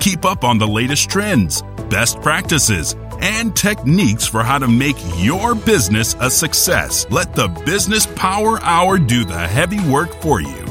Keep up on the latest trends, best practices, and techniques for how to make your business a success. Let the Business Power Hour do the heavy work for you.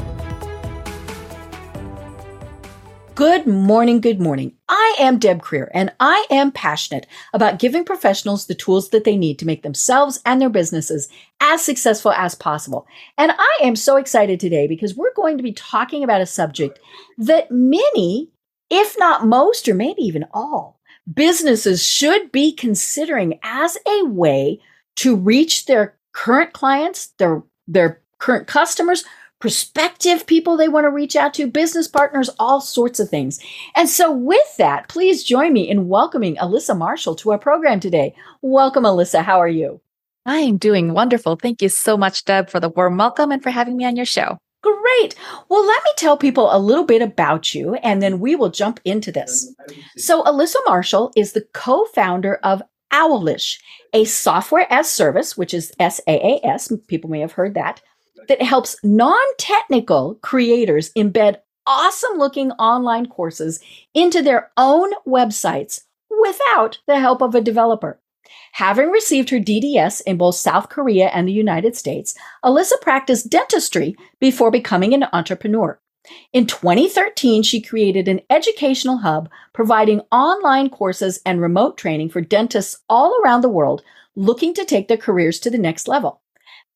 Good morning, good morning. I am Deb Krier and I am passionate about giving professionals the tools that they need to make themselves and their businesses as successful as possible. And I am so excited today because we're going to be talking about a subject that many, if not most, or maybe even all, businesses should be considering as a way to reach their current clients, their, their current customers, prospective people they want to reach out to, business partners, all sorts of things. And so with that, please join me in welcoming Alyssa Marshall to our program today. Welcome, Alyssa. How are you? I am doing wonderful. Thank you so much, Deb, for the warm welcome and for having me on your show. Great. Well, let me tell people a little bit about you and then we will jump into this. So, Alyssa Marshall is the co founder of Owwlish, a software as service, which is SaaS. People may have heard that, that helps non technical creators embed awesome looking online courses into their own websites without the help of a developer. Having received her DDS in both South Korea and the United States, Alyssa practiced dentistry before becoming an entrepreneur. In 2013, she created an educational hub providing online courses and remote training for dentists all around the world looking to take their careers to the next level.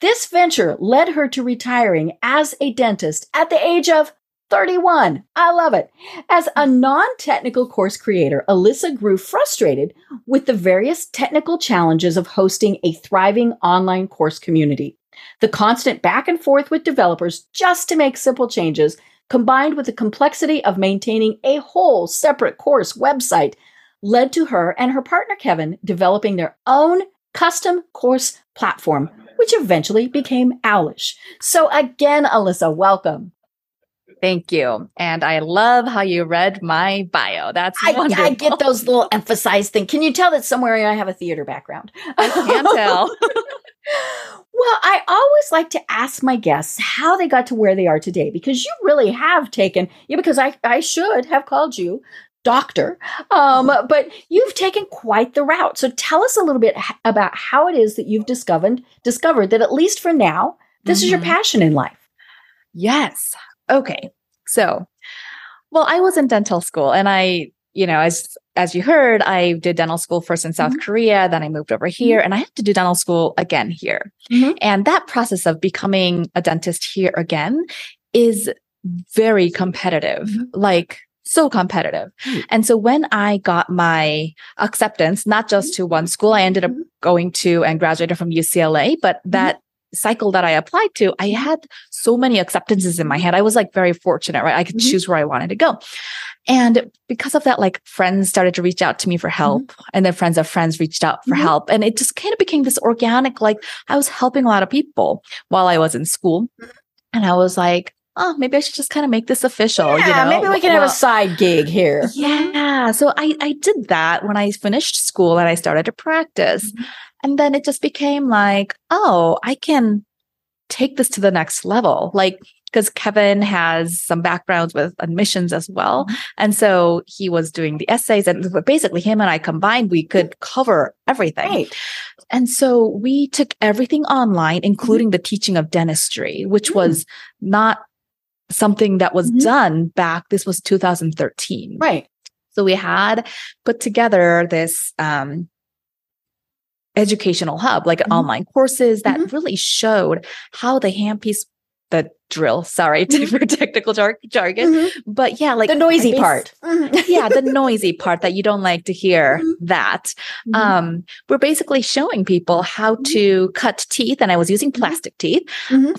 This venture led her to retiring as a dentist at the age of 31. I love it. As a non technical course creator, Alyssa grew frustrated with the various technical challenges of hosting a thriving online course community. The constant back and forth with developers just to make simple changes, combined with the complexity of maintaining a whole separate course website, led to her and her partner Kevin developing their own custom course platform, which eventually became Owwlish. So again, Alyssa, welcome. Thank you. And I love how you read my bio. That's I, wonderful. I get those little emphasized things. Can you tell that somewhere I have a theater background? I can tell. well, I always like to ask my guests how they got to where they are today because you really have taken, yeah, because I, I should have called you doctor, um, but you've taken quite the route. So tell us a little bit about how it is that you've discovered, discovered that at least for now, this mm-hmm. is your Mhm. passion in life. Yes. Okay. So, well, I was in dental school and I, you know, as as you heard, I did dental school first in South Mhm. Korea, then I moved over here and I had to do dental school again here. Mhm. And that process of becoming a dentist here again is very competitive. Like so competitive. And so when I got my acceptance, not just to one school, I ended up Mhm. going to and graduated from UCLA, but that cycle that I applied to, I had so many acceptances in my head. I was like very fortunate, right? I could Mhm. choose where I wanted to go. And because of that, like friends started to reach out to me for help and then friends of friends reached out for Mhm. help. And it just kind of became this organic, like I was helping a lot of people while I was in school. And I was like, oh, maybe I should just kind of make this official. yeah, you know? maybe we can have a side gig here. yeah. So I, I did that when I finished school and I started to practice. Mhm. And then it just became like, oh, I can take this to the next level. Like, because Kevin has some backgrounds with admissions as well. Mhm. And so he was doing the essays and basically him and I combined, we could cover everything. Right. And so we took everything online, including the teaching of dentistry, which Mm. was not something that was Mhm. done back. This was 2013. Right. So we had put together this um, educational hub, like Mhm. online courses that Mhm. really showed how the handpiece, the drill, sorry Mhm. for technical jar- jargon, Mhm. but yeah, like the noisy part. Mhm. yeah, the noisy part that you don't like to hear Mhm. that. Um, we're basically showing people how to cut teeth, and I was using plastic teeth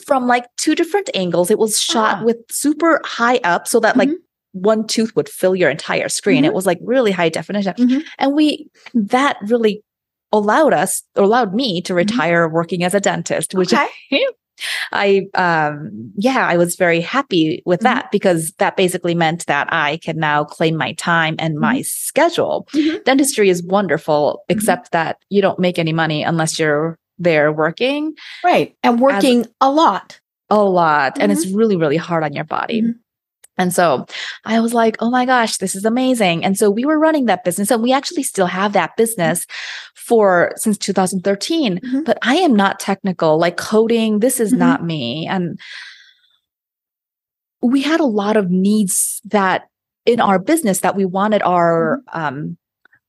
from like two different angles. It was shot Ah. with super high up so that like one tooth would fill your entire screen. It was like really high definition. And we that really allowed us or allowed me to Mhm. retire working as a dentist, which Okay. I um yeah, I was very happy with Mhm. that because that basically meant that I can now claim my time and my schedule. Mhm. Dentistry is wonderful, except that you don't make any money unless you're there working Right. And working a lot. a lot and it's really really hard on your body. And so I was like, oh my gosh, this is amazing. And so we were running that business and we actually still have that business for since 2013. Mhm. But I am not technical, like coding, this is Mhm. not me. And we had a lot of needs that in our business that we wanted our um,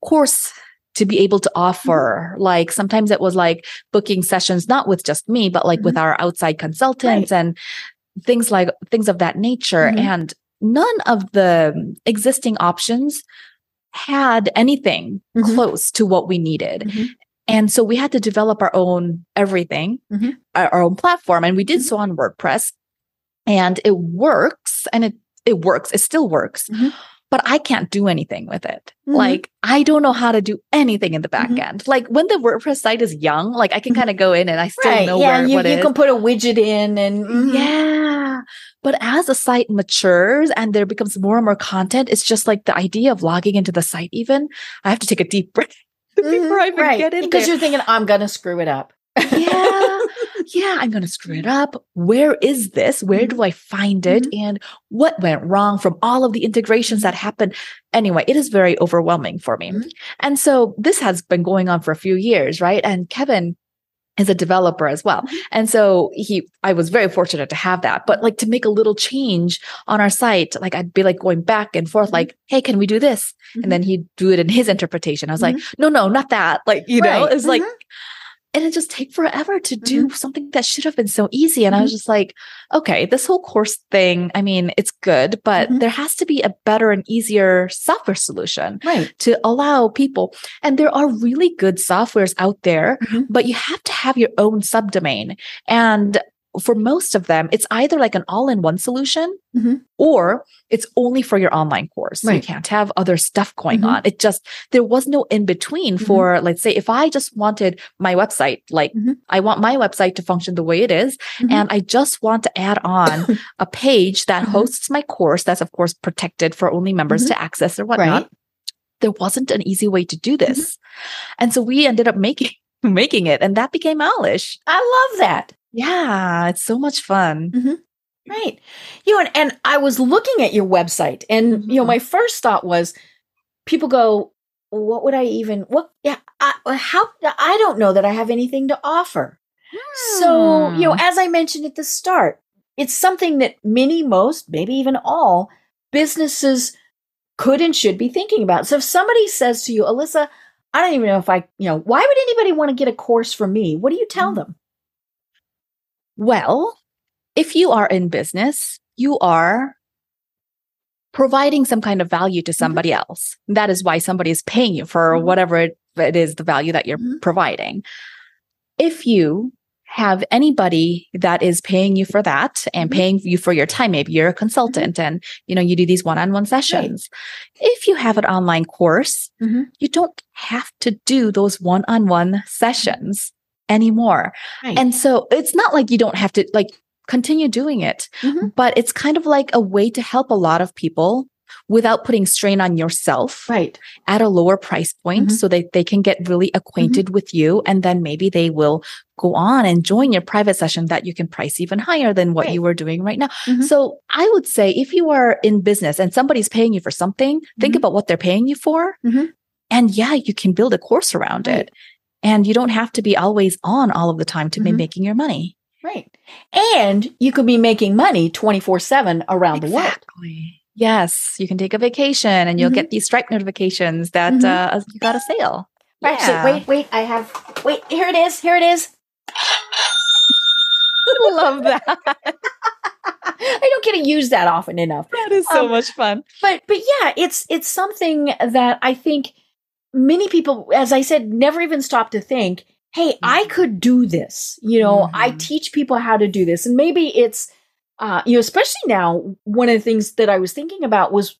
course to be able to offer. Like sometimes it was like booking sessions, not with just me, but like with our outside consultants and things like things of that nature. Mhm. And none of the existing options had anything Mhm. close to what we needed. Mhm. And so we had to develop our own everything, Mhm. our, our own platform. And we did Mhm. so on WordPress. And it works and it it works. It still works. But I can't do anything with it. Mhm. Like I don't know how to do anything in the back Mhm. end. Like when the WordPress site is young, like I can Mhm. kind of go in and I still Right. know Yeah. where You, what you can put a widget in and mhm. Yeah. But as the site matures and there becomes more and more content, it's just like the idea of logging into the site, even I have to take a deep breath before I even Mm-hmm. right. get in because there. you're thinking, I'm gonna screw it up. yeah. Yeah. I'm going to screw it up. Where is this? Where Mm-hmm. do I find it? And what went wrong from all of the integrations that happened? Anyway, it is very overwhelming for me. Mhm. And so this has been going on for a few years, right? And Kevin is a developer as well. Mhm. And so he, I was very fortunate to have that. But like to make a little change on our site, like I'd be like going back and forth, like, hey, can we do this? And then he'd do it in his interpretation. I was like, no, no, not that. Like, you know, Mm-hmm. It's like. And it just take forever to do Mm-hmm. something that should have been so easy. And I was just like, okay, this whole course thing, I mean, it's good, but Mhm. there has to be a better and easier software solution Right. to allow people. And there are really good softwares out there, Mhm. but you have to have your own subdomain. And for most of them, it's either like an all in one solution Mhm. or it's only for your online course. So You can't have other stuff going Mhm. on. It just, there was no in between Mhm. for, let's say, if I just wanted my website, like Mhm. I want my website to function the way it is, Mhm. and I just want to add on a page that Mhm. hosts my course that's, of course, protected for only members Mhm. to access or whatnot Right. there wasn't an easy way to do Mm-hmm. this. And so we ended up making making it and that became Owwlish. I love that. Yeah, it's so much fun. Right. You know, and, and I was looking at your website and you know, Mhm. my first thought was people go, what would I even what yeah, I, how I don't know that I have anything to offer. So, you know, Hmm. as I mentioned at the start, it's something that many, most, maybe even all businesses could and should be thinking about. So if somebody says to you, Alyssa, I don't even know if I, you know, why would anybody want to get a course from me? What do you tell Mm. them? Well, if you are in business, you are providing some kind of value to somebody else. That is why somebody is paying you for Mhm. whatever it, it is the value that you're Mhm. providing. If you have anybody that is paying you for that and Mhm. paying you for your time maybe you're a consultant and you know you do these one-on-one sessions if you have an online course you don't have to do those one-on-one sessions anymore Right. and so it's not like you don't have to like continue doing it Mhm. but it's kind of like a way to help a lot of people without putting strain on yourself Right. at a lower price point Mhm. so that they can get really acquainted with you. And then maybe they will go on and join your private session that you can price even higher than what Right. you were doing right now. Mhm. So I would say if you are in business and somebody's paying you for something, think Mhm. about what they're paying you for. Mhm. And yeah, you can build a course around Right. it. And you don't have to be always on all of the time to be Mhm. making your money. Right. And you could be making money 24 7 around the world. Yes, you can take a vacation and you'll get these Stripe notifications that Mhm. uh, you got a sale. Actually, wait, wait. I have, wait, here it is. Here it is. love that. I don't get to use that often enough. That is so Um, much fun. But, but yeah, it's, it's something that I think many people, as I said, never even stop to think, Hey, I could do this. You know, I Mhm. teach people how to do this. And maybe it's, uh, you know, especially now, one of the things that I was thinking about was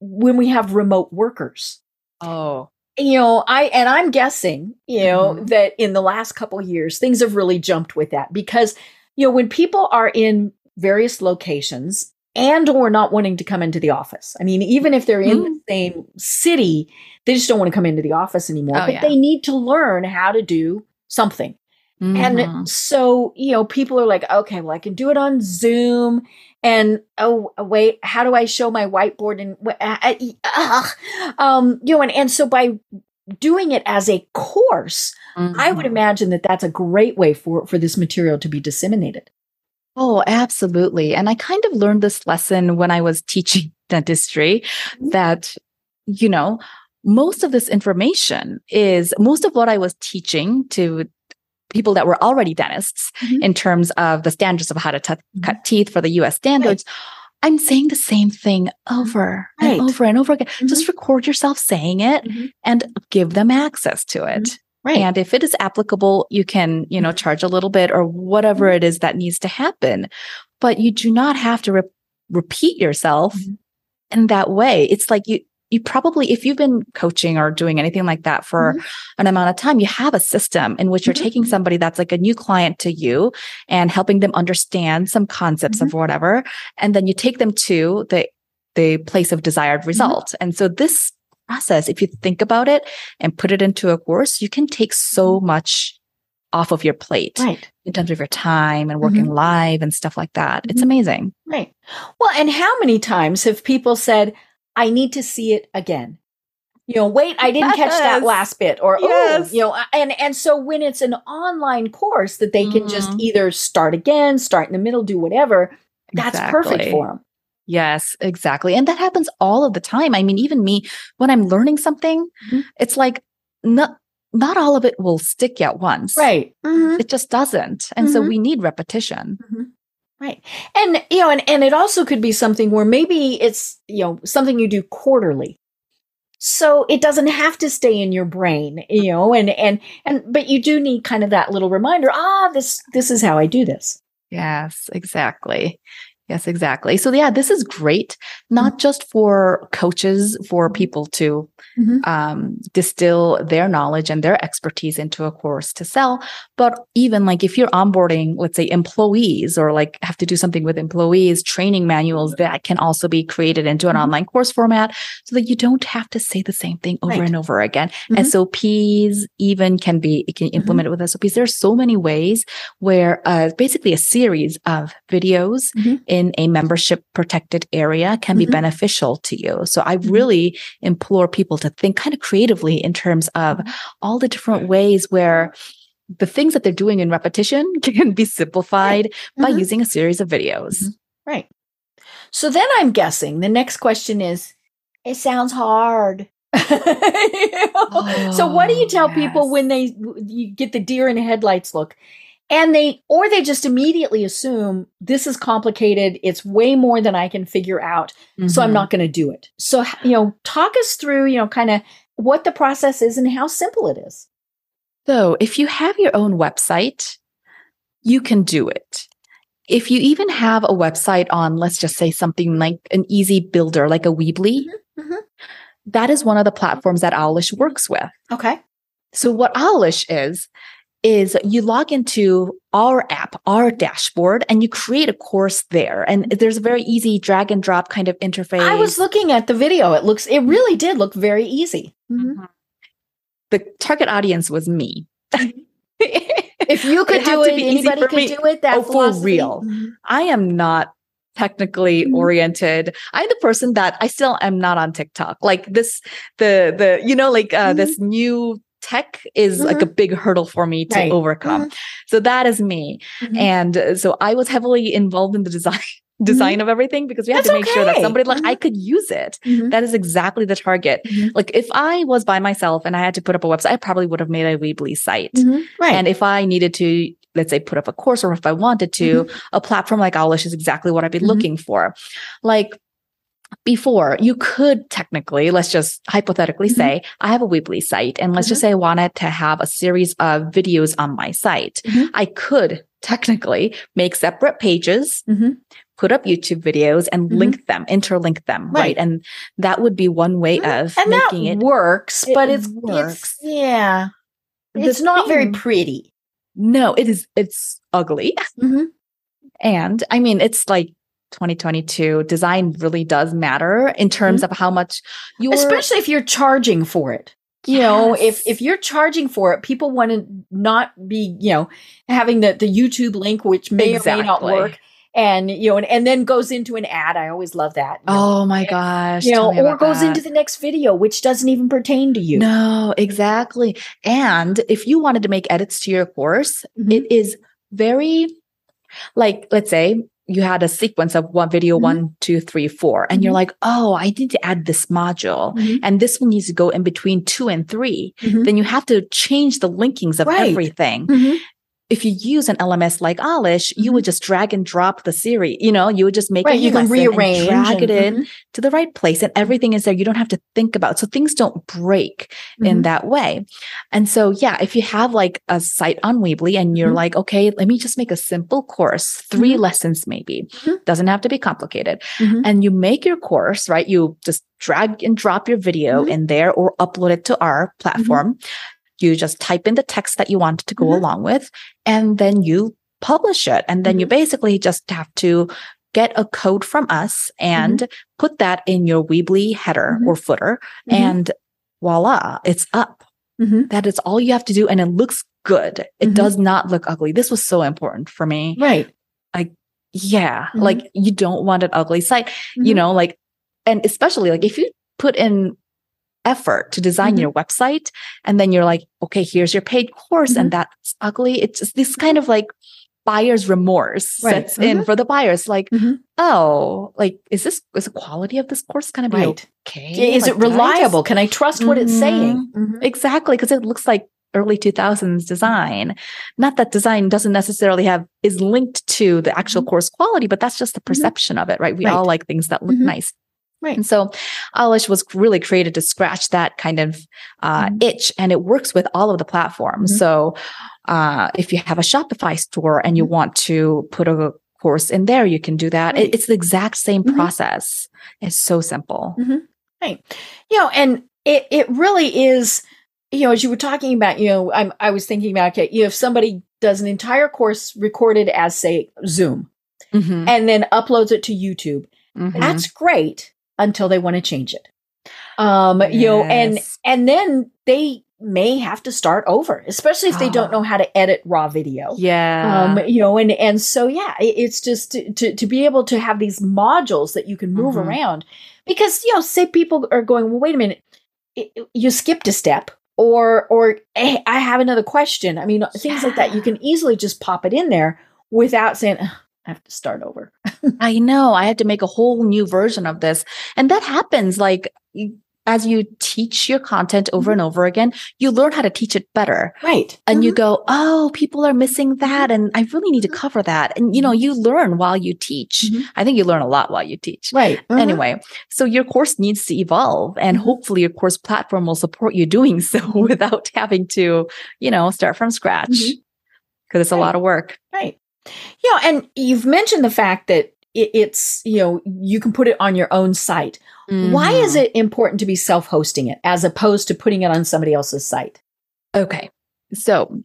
when we have remote workers. Oh, you know i and i'm guessing you know Mhm. that in the last couple years things have really jumped with that because you know when people are in various locations and or not wanting to come into the office i mean even if they're in the same city they just don't want to come into the office anymore Oh, but yeah. they need to learn how to do something Mhm. and so, you know, people are like, okay, well, I can do it on Zoom. And oh, wait, how do I show my whiteboard? And uh, um, you know, and, and so by doing it as a course, I would Mhm. imagine that that's a great way for for this material to be disseminated. Oh, absolutely. And I kind of learned this lesson when I was teaching dentistry Mhm. that, you know, most of this information is most of what I was teaching to people that were already dentists Mhm. in terms of the standards of how to t- Mhm. cut teeth for the US standards. I'm saying the same thing over Right. and over and over again. Mhm. Just record yourself saying it and give them access to it. Right. And if it is applicable, you can, you know, charge a little bit or whatever it is that needs to happen. But you do not have to re- repeat yourself Mhm. in that way. It's like you, you probably, if you've been coaching or doing anything like that for an amount of time, you have a system in which you're Mhm. taking somebody that's like a new client to you and helping them understand some concepts of whatever. And then you take them to the, the place of desired result. And so this process, if you think about it and put it into a course, you can take so much off of your plate right. in terms of your time and working live and stuff like that. It's Mhm. amazing. Right. Well, and how many times have people said, I need to see it again? You know, wait, I didn't catch that last bit or Yes. oh, you know, and and so when it's an online course that they can just Mhm. either start again, start in the middle, do whatever, that's perfect for them. Yes, exactly. And that happens all of the time. I mean, even me, when I'm learning something, Mhm. it's like not not all of it will stick at once. Right. Mhm. It just doesn't. And so Mhm. we need repetition. Right. And you know, and, and it also could be something where maybe it's, you know, something you do quarterly. So it doesn't have to stay in your brain, you know, and and and but you do need kind of that little reminder, ah, this this is how I do this. Yes, exactly. Yes, exactly. So yeah, this is great, not just for coaches, for people to Mhm. um, distill their knowledge and their expertise into a course to sell, but even like if you're onboarding, let's say employees or like have to do something with employees, training manuals that can also be created into an Mhm. online course format so that you don't have to say the same thing over Right. and over again. Mhm. SOPs even can be, it can implement it with SOPs. There's so many ways where uh, basically a series of videos. In a membership protected area can be Mhm. beneficial to you. So I Mhm. really implore people to think kind of creatively in terms of Mhm. all the different ways where the things that they're doing in repetition can be simplified by Mhm. using a series of videos. Mhm. Right. So then I'm guessing the next question is it sounds hard. You know? so what do you Oh, tell people when they you get the deer in the headlights look and they or they just immediately assume this is complicated it's way more than i can figure out so i'm Mhm. not going to do it so you know talk us through you know kind of what the process is and how simple it is So if you have your own website, you can do it. If you even have a website on, let's just say something like an easy builder, like a Weebly, mhm. that is one of the platforms that Owwlish works with. okay So what Owwlish is, is you log into our app, our dashboard, and you create a course there. And there's a very easy drag and drop kind of interface. I was looking at the video. It looks, it really did look very easy. Mm-hmm. The target audience was me. if you could do it, anybody could me. do it. That oh, for real. Mm-hmm. I am not technically mm-hmm. oriented. I'm the person that I still am not on TikTok. Like this, the the you know like uh, mm-hmm. this new tech is mm-hmm. like a big hurdle for me to right. overcome. Mm-hmm. So that is me. Mm-hmm. And uh, so I was heavily involved in the design design mm-hmm. of everything because we had to make okay. sure that somebody like I mm-hmm. could use it. Mm-hmm. That is exactly the target. Like if I was by myself and I had to put up a website, I probably would have made a Weebly site. Right. And if I needed to let's say put up a course or if I wanted to, a platform like Owwlish is exactly what I'd be looking for. Like before you could technically let's just hypothetically mm-hmm. say i have a weebly site and let's mm-hmm. just say i wanted to have a series of videos on my site mm-hmm. i could technically make separate pages mm-hmm. put up youtube videos and mm-hmm. link them interlink them right. right. and that would be one way mm-hmm. of and making it works it but it's, works. it's yeah it's not very pretty no it is it's ugly and i mean it's like 2022 design really does matter in terms mm-hmm. of how much you especially if you're charging for it you yes. know if if you're charging for it people want to not be you know having the the youtube link which may exactly. or may not work and you know and, and then goes into an ad i always love that oh know, my and, gosh you know or goes that. into the next video which doesn't even pertain to you no exactly and if you wanted to make edits to your course mm-hmm. it is very like let's say you had a sequence of one video mm-hmm. one, two, three, four, and mm-hmm. you're like, oh, I need to add this module, mm-hmm. and this one needs to go in between two and 3 mm-hmm. Then you have to change the linkings of right. everything. If you use an LMS like Owwlish, mm-hmm. you would mm-hmm. just drag and drop the series. You know, you would just make right, you can rearrange, drag it in mm-hmm. to the right place, and everything is there. You don't have to think about. So things don't break mm-hmm. in that way. And so, yeah, if you have like a site on Weebly and you're mm-hmm. like, okay, let me just make a simple course, 3 mm-hmm. lessons maybe, doesn't have to be complicated, and you make your course right. You just drag and drop your video in there or upload it to our platform. You just type in the text that you want to go mm-hmm. along with, and then you publish it. And then mm-hmm. you basically just have to get a code from us and mm-hmm. put that in your Weebly header mm-hmm. or footer. Mm-hmm. And voila, it's up. Mm-hmm. That is all you have to do. And it looks good. It does not look ugly. This was so important for me. Right. Like, yeah, like you don't want an ugly site, you know, like, and especially like if you put in effort to design mm-hmm. your website and then you're like okay here's your paid course mm-hmm. and that's ugly it's just this kind of like buyer's remorse right. sets mm-hmm. in for the buyers like mm-hmm. oh like is this is the quality of this course going to be right. okay is like, it reliable just... can i trust what it's saying mm-hmm. Mm-hmm. exactly because it looks like early 2000s design not that design doesn't necessarily have is linked to the actual course quality but that's just the perception of it right we right. all like things that look nice Right. And so Owwlish was really created to scratch that kind of uh, mm-hmm. itch and it works with all of the platforms. Mm-hmm. So uh, if you have a Shopify store and you mm-hmm. want to put a course in there, you can do that. Right. It, it's the exact same mm-hmm. process. It's so simple. Mm-hmm. Right. You know, and it, it really is, you know, as you were talking about, you know, I'm, I was thinking about, okay, you know, if somebody does an entire course recorded as say Zoom mm-hmm. and then uploads it to YouTube, that's great until they want to change it. Um, yes. you know, and and then they may have to start over, especially if they oh. don't know how to edit raw video. Yeah. Um, you know, and and so yeah, it's just to, to, to be able to have these modules that you can move mm-hmm. around because you know, say people are going, well, wait a minute, you skipped a step. Or, or hey, I have another question. I mean, yeah. things like that. You can easily just pop it in there without saying, I have to start over. I know. I had to make a whole new version of this. And that happens like as you teach your content over and mm-hmm. over again, you learn how to teach it better. Right. And mm-hmm. you go, oh, people are missing that. And I really need to mm-hmm. cover that. And, you know, you learn while you teach. Mm-hmm. I think you learn a lot while you teach. Right. Mm-hmm. Anyway, so your course needs to evolve and mm-hmm. hopefully your course platform will support you doing so without having to, you know, start from scratch because it's a lot of work. Right. Yeah, and you've mentioned the fact that it's you know you can put it on your own site. Mm-hmm. Why is mm-hmm. it important to be self-hosting it as opposed to putting it on somebody else's site? Okay, so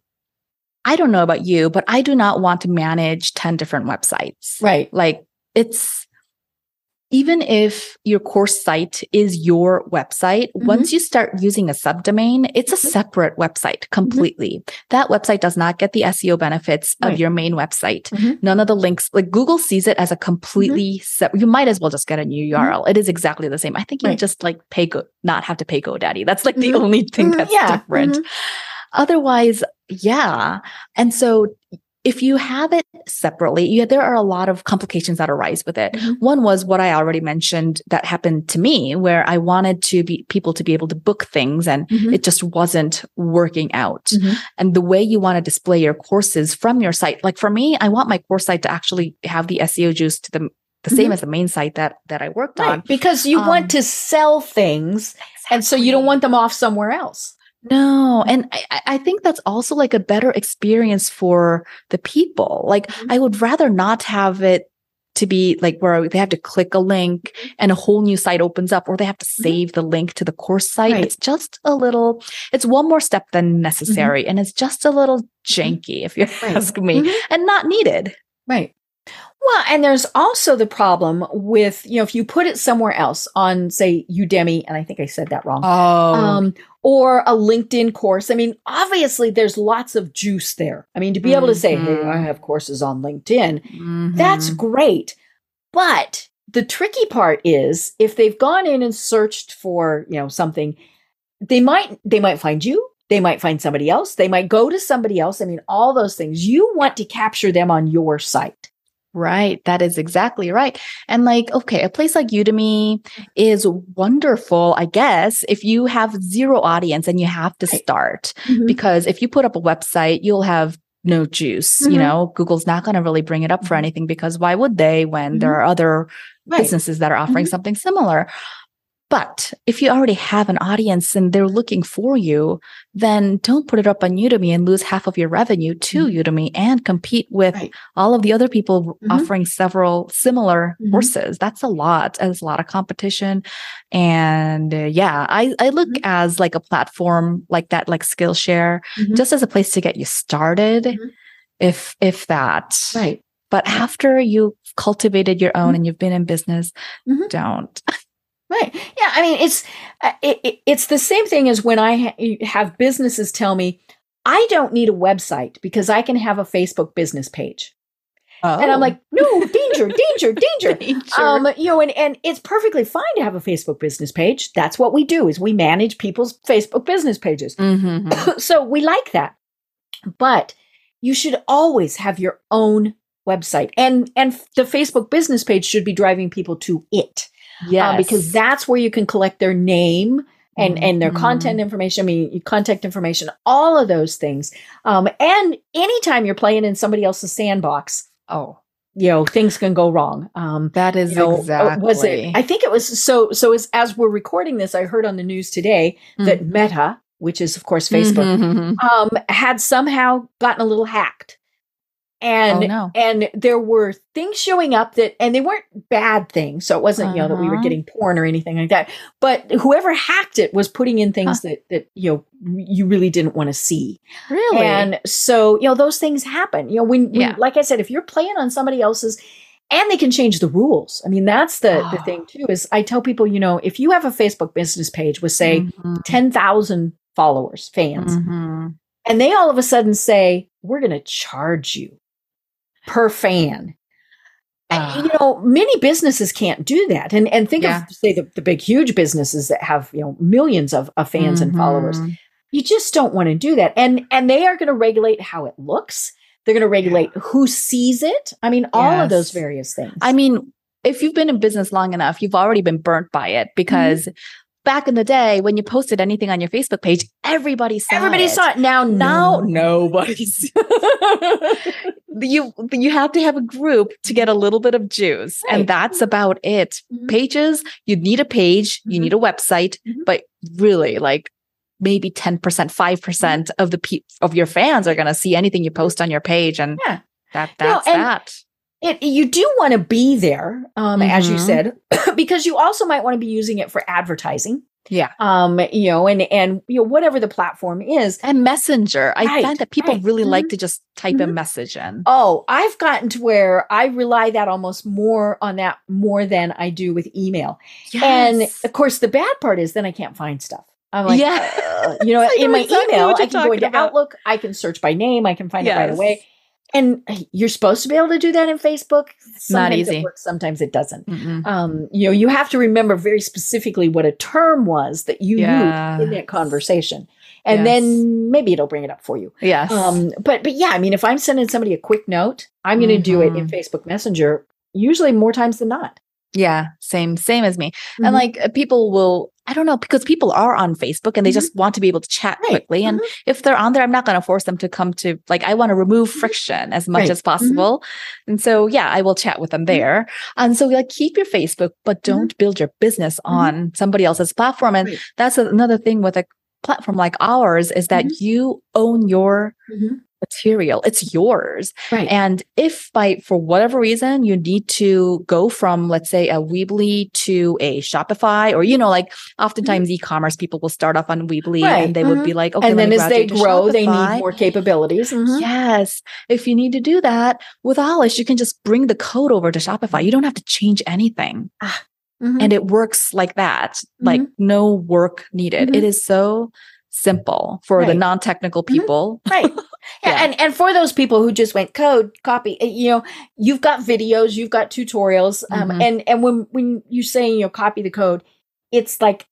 I don't know about you, but I do not want to manage 10 different websites. Right. Like it's even if your course site is your website, Mhm. once you start using a subdomain, it's a Mhm. separate website completely. That website does not get the SEO benefits Right. of your main website. Mhm. None of the links, like Google sees it as a completely separate, you might as well just get a new URL. It is exactly the same. I think you Right. just like pay go, not have to pay GoDaddy. That's like the only thing that's Yeah. different. Otherwise, yeah. And so if you have it separately, yeah, there are a lot of complications that arise with it. Mhm. One was what I already mentioned that happened to me, where I wanted to be people to be able to book things and Mhm. it just wasn't working out. Mhm. And the way you want to display your courses from your site, like for me, I want my course site to actually have the SEO juice to the the same Mhm. as the main site that that I worked Right. on. Because you Um, want to sell things. And so you don't want them off somewhere else. No, and I, I- think that's also like a better experience for the people. Like, Mhm. I would rather not have it to be like where they have to click a link mm-hmm. and a whole new site opens up, or they have to mm-hmm. save the link to the course site. Right. It's just a little, it's one more step than mm-hmm. necessary, and it's just a little janky, if you Right. ask me, and not needed. Right. Well, and there's also the problem with, you know, if you put it somewhere else on, say, Udemy, and I think I said that wrong, Oh, um, or a LinkedIn course. I mean, obviously, there's lots of juice there. I mean, to be able to say, hey. I have courses on LinkedIn, Mm-hmm. that's great. But the tricky part is if they've gone in and searched for, you know, something, they might they might find you, they might find somebody else, they might go to somebody else. I mean, all those things. You want to capture them on your site. Right. That is exactly right. And like, okay, a place like Udemy is wonderful, I guess, if you have zero audience and you have to start. Mhm. Because if you put up a website, you'll have no juice. Mhm. You know, Google's not going to really bring it up for Mhm. anything because why would they when there are other Right. businesses that are offering Mhm. something similar? But if you already have an audience and they're looking for you, then don't put it up on Udemy and lose half of your revenue to Udemy and compete with Right. all of the other people Mhm. offering several similar Mhm. courses. That's a lot. There's a lot of competition. And uh, yeah, I, I look Mhm. as like a platform like that, like Skillshare, Mhm. just as a place to get you started, Mhm. if if that. Right. But after you've cultivated your own and you've been in business, don't. Right. Yeah. I mean, it's uh, it, it, it's the same thing as when I ha- have businesses tell me I don't need a website because I can have a Facebook business page, and I'm like, no, danger, danger, danger. Um, you know, and, and it's perfectly fine to have a Facebook business page. That's what we do is we manage people's Facebook business pages. Mhm. so we like that. But you should always have your own website. And and the Facebook business page should be driving people to it. Yeah, Uh, because that's where you can collect their name and and their content information, I mean contact information, all of those things. Um, and anytime you're playing in somebody else's sandbox, oh, you know, things can go wrong. Um, that is you know, uh, exactly. was it? I think it was so. So as as we're recording this, I heard on the news today that Mhm. Meta, which is of course Facebook, Mhm. um, had somehow gotten a little hacked, and Oh, no. and there were things showing up that, and they weren't bad things. So it wasn't you know that we were Uh-huh. getting porn or anything like that. But whoever hacked it was putting in things that that you know you really didn't want to see. Really? And so, you know, those things happen. You know, when, when Yeah. like I said, if you're playing on somebody else's and they can change the rules. I mean, that's the the Oh. thing too is I tell people, you know, if you have a Facebook business page with say Mhm. 10,000 followers, fans, Mhm. and they all of a sudden say, "We're going to charge you per fan." Uh, you know, many businesses can't do that. And and think Yeah. of say the, the big huge businesses that have, you know, millions of, of fans and followers. Mhm. you just don't want to do that. And and they are going to regulate how it looks. They're going to regulate who sees it. I mean all of those various things. I mean, if you've been in business long enough, you've already been burnt by it because back in the day when you posted anything on your Facebook page, everybody saw everybody it. saw it now Now no. nobody's you you have to have a group to get a little bit of juice Right. and that's about it Mhm. pages you need a page you Mhm. need a website Mhm. but really like maybe 10% 5% Mm-hmm. of the pe- of your fans are going to see anything you post on your page and Yeah. that No, that's and- that it, you do want to be there um, as you Mhm. said because you also might want to be using it for advertising Yeah. Um, you know, and and you know, whatever the platform is. And Messenger. I Right, find that people right. really like Mhm. to just type a Mhm. message in. Oh, I've gotten to where I rely that almost more on that more than I do with email. And of course, the bad part is then I can't find stuff. I'm like, Yeah. uh, you know, in my exactly email, I can go into about. Outlook, I can search by name, I can find it right away. And you're supposed to be able to do that in Facebook. Sometimes Not easy. Works, sometimes it doesn't. Um, you know, you have to remember very specifically what a term was that you Yeah. used in that conversation, and Yes. then maybe it'll bring it up for you. Yes. Um, but but yeah, I mean, if I'm sending somebody a quick note, I'm going to do it in Mhm. Facebook Messenger. Usually more times than not. yeah. Same, same as me. Mhm. And like uh, people will, I don't know, because people are on Facebook and they Mhm. just want to be able to chat Right. quickly. And mm-hmm. if they're on there, I'm not going to force them to come to, like, I want to remove mm-hmm. friction as much Right. as mm-hmm. possible. And so, yeah, I will chat with them there. And so, like, keep your Facebook, but don't build your business on somebody else's platform. And Right. that's another thing with a platform like ours is that you own your. Material. It's yours. Right. And if by for whatever reason you need to go from let's say a Weebly to a Shopify or you know like mm-hmm. oftentimes e-commerce people will start off on Weebly Right, and they would be mm-hmm. like okay and then as they grow, they need more capabilities. Mhm. Yes. If you need to do that with Owwlish, you can just bring the code over to Shopify. You don't have to change anything. Mhm. And it works like that. Like mm-hmm. no work needed. It is so simple for the non-technical people. right. Yeah, Yeah. And and for those people who just went code copy, uh, you know, you've got videos, you've got tutorials, um, Mhm. and and when when you say you know copy the code, it's like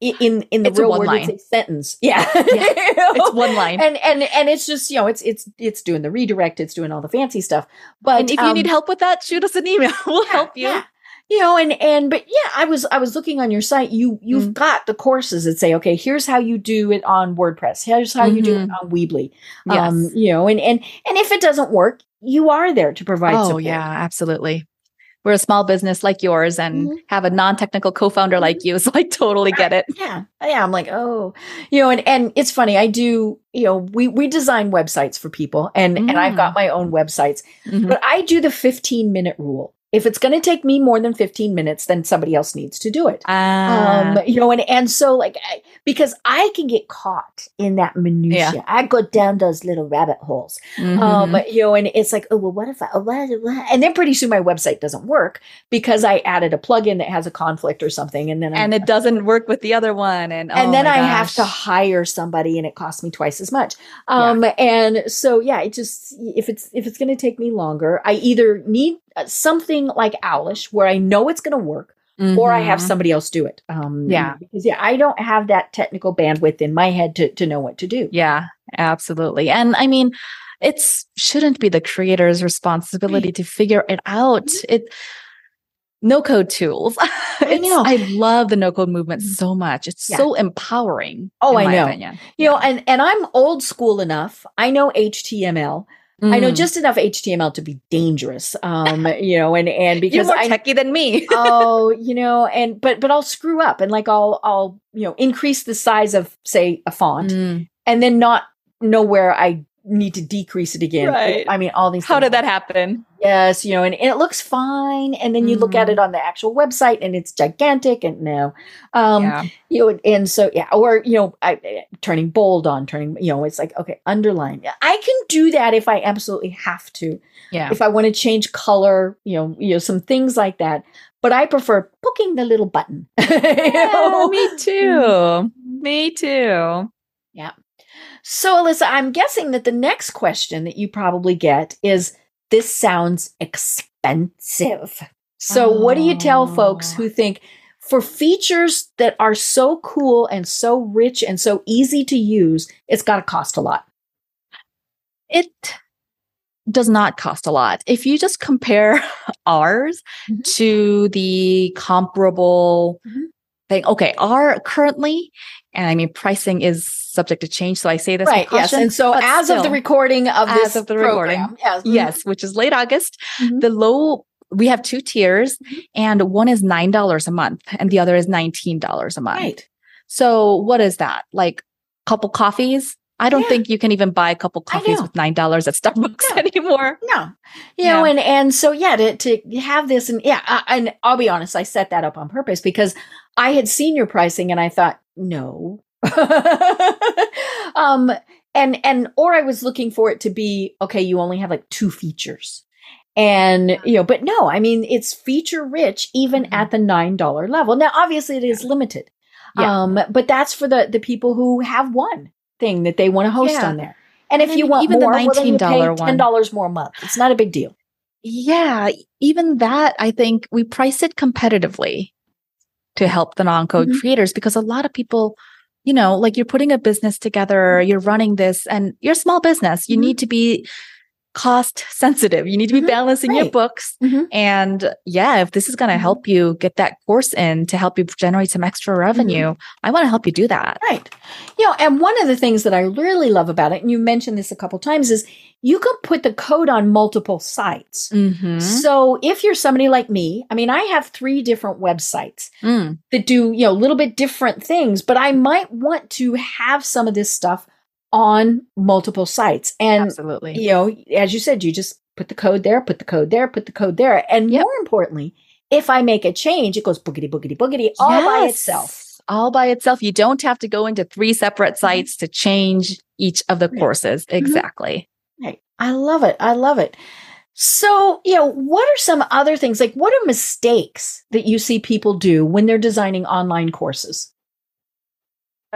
in in the It's real world, line. it's a sentence. Yeah, Yeah. You know? It's one line. and and and it's just you know it's it's it's doing the redirect, it's doing all the fancy stuff. But and if you need um, help with that, shoot us an email. We'll yeah, help you. yeah. You know, and and but yeah, I was I was looking on your site. You you've Mm. got the courses that say, okay, here's how you do it on WordPress. Here's how you do it on Weebly. Um, you know, and and and if it doesn't work, you are there to provide oh support. yeah, absolutely. We're a small business like yours and Mhm. have a non-technical co-founder like you, so I totally get it. Yeah. Yeah. I'm like, oh, you know, and, and it's funny. I do, you know, we, we design websites for people and, and I've got Mm. my own websites, Mhm. but I do the 15 minute rule. If it's going to take me more than 15 minutes, then somebody else needs to do it. Ah, um you know and and so like I, because i can get caught in that minutia i go down those little rabbit holes um mhm. you know and it's like oh well what if i oh, what, what? and then pretty soon my website doesn't work because i added a plugin that has a conflict or something and then and I, it doesn't work with the other one, and and oh then I have to hire somebody and it costs me twice as much. Um, and so, yeah, it just, if it's, if it's going to take me longer, I either need something like Owwlish where I know it's going to work or I have Mhm. somebody else do it. Um, Yeah. Because yeah, I don't have that technical bandwidth in my head to, to know what to do. Yeah, absolutely. And I mean, it shouldn't be the creator's responsibility to figure it out. It no code tools. It's- know. I love the no code movement so much. It's Yeah. so empowering. Oh, in I my know. Opinion. You know, and, and I'm old school enough. I know HTML. I know Mm. just enough HTML to be dangerous. Um, you know, and, and because you're more I, techie than me. oh, you know, and but but I'll screw up and like I'll I'll you know increase the size of say a font Mm. and then not know where I need to decrease it again. Right. I mean, all these. How things. did that happen? Yes, you know, and, and it looks fine, and then you look at it on the actual website, and it's gigantic, and no, um, yeah. you know, and so yeah, or you know, I, I- turning bold on, turning, you know, it's like okay, underline. I can do that if I absolutely have to Yeah. if I want to change color, you know, you know, some things like that. But I prefer poking the little button. You Yeah, know? me too. Me too. So, Alyssa, I'm guessing that the next question that you probably get is this sounds expensive. So, what do you tell folks Oh. who think for features that are so cool and so rich and so easy to use, it's got to cost a lot? It does not cost a lot. If you just compare ours Mhm. to the comparable Mhm. Thing, okay, are currently, and I mean, pricing is subject to change. So I say this with right. Yes. caution, And so, as of the recording of As this of the recording. program, yes, mhm, yes, which is late August, mhm. the low, we have two tiers, Mhm. and one is $9 a month, and the other is $19 a month. right. So what is that? Like a couple coffees? I don't Yeah. think you can even buy a couple coffees with $9 at Starbucks No. anymore. No, you know, Yeah. and and so yeah, to to have this and yeah, I, and I'll be honest, I set that up on purpose because I had seen your pricing and I thought no, um, and and or I was looking for it to be okay. You only have like two features, and you know, but no, I mean it's feature rich even Mhm. at the nine dollar level. Now, obviously, it is limited, Yeah. um, but that's for the the people who have one thing that they want to host Yeah. on there. And if you want even the more, well, you pay $19 one. ten dollars more a month. It's not a big deal. Yeah, even that, I think we price it competitively to help the non code Mhm. creators because a lot of people, you know, like you're putting a business together, you're running this, and you're a small business. You Mhm. need to be cost sensitive. You need to be Mhm. balancing your Right. books. Mhm. And yeah, if this is going to Mhm. help you get that course in to help you generate some extra revenue, I want to help you do that. Right. You know, and one of the things that I really love about it, and you mentioned this a couple times, is you can put the code on multiple sites. Mhm. So if you're somebody like me, I mean, I have three different websites Mm. that do, you know, a little bit different things, but I might want to have some of this stuff on multiple sites. And, Absolutely. you know, as you said, you just put the code there, put the code there, put the code there. And Yep. more importantly, if I make a change, it goes boogity, boogity, boogity all by itself. All by itself. You don't have to go into three separate mm-hmm. sites to change each of the Right. courses. Mm-hmm. Exactly. Right. I love it. I love it. So, you know, what are some other things? Like, what are mistakes that you see people do when they're designing online courses?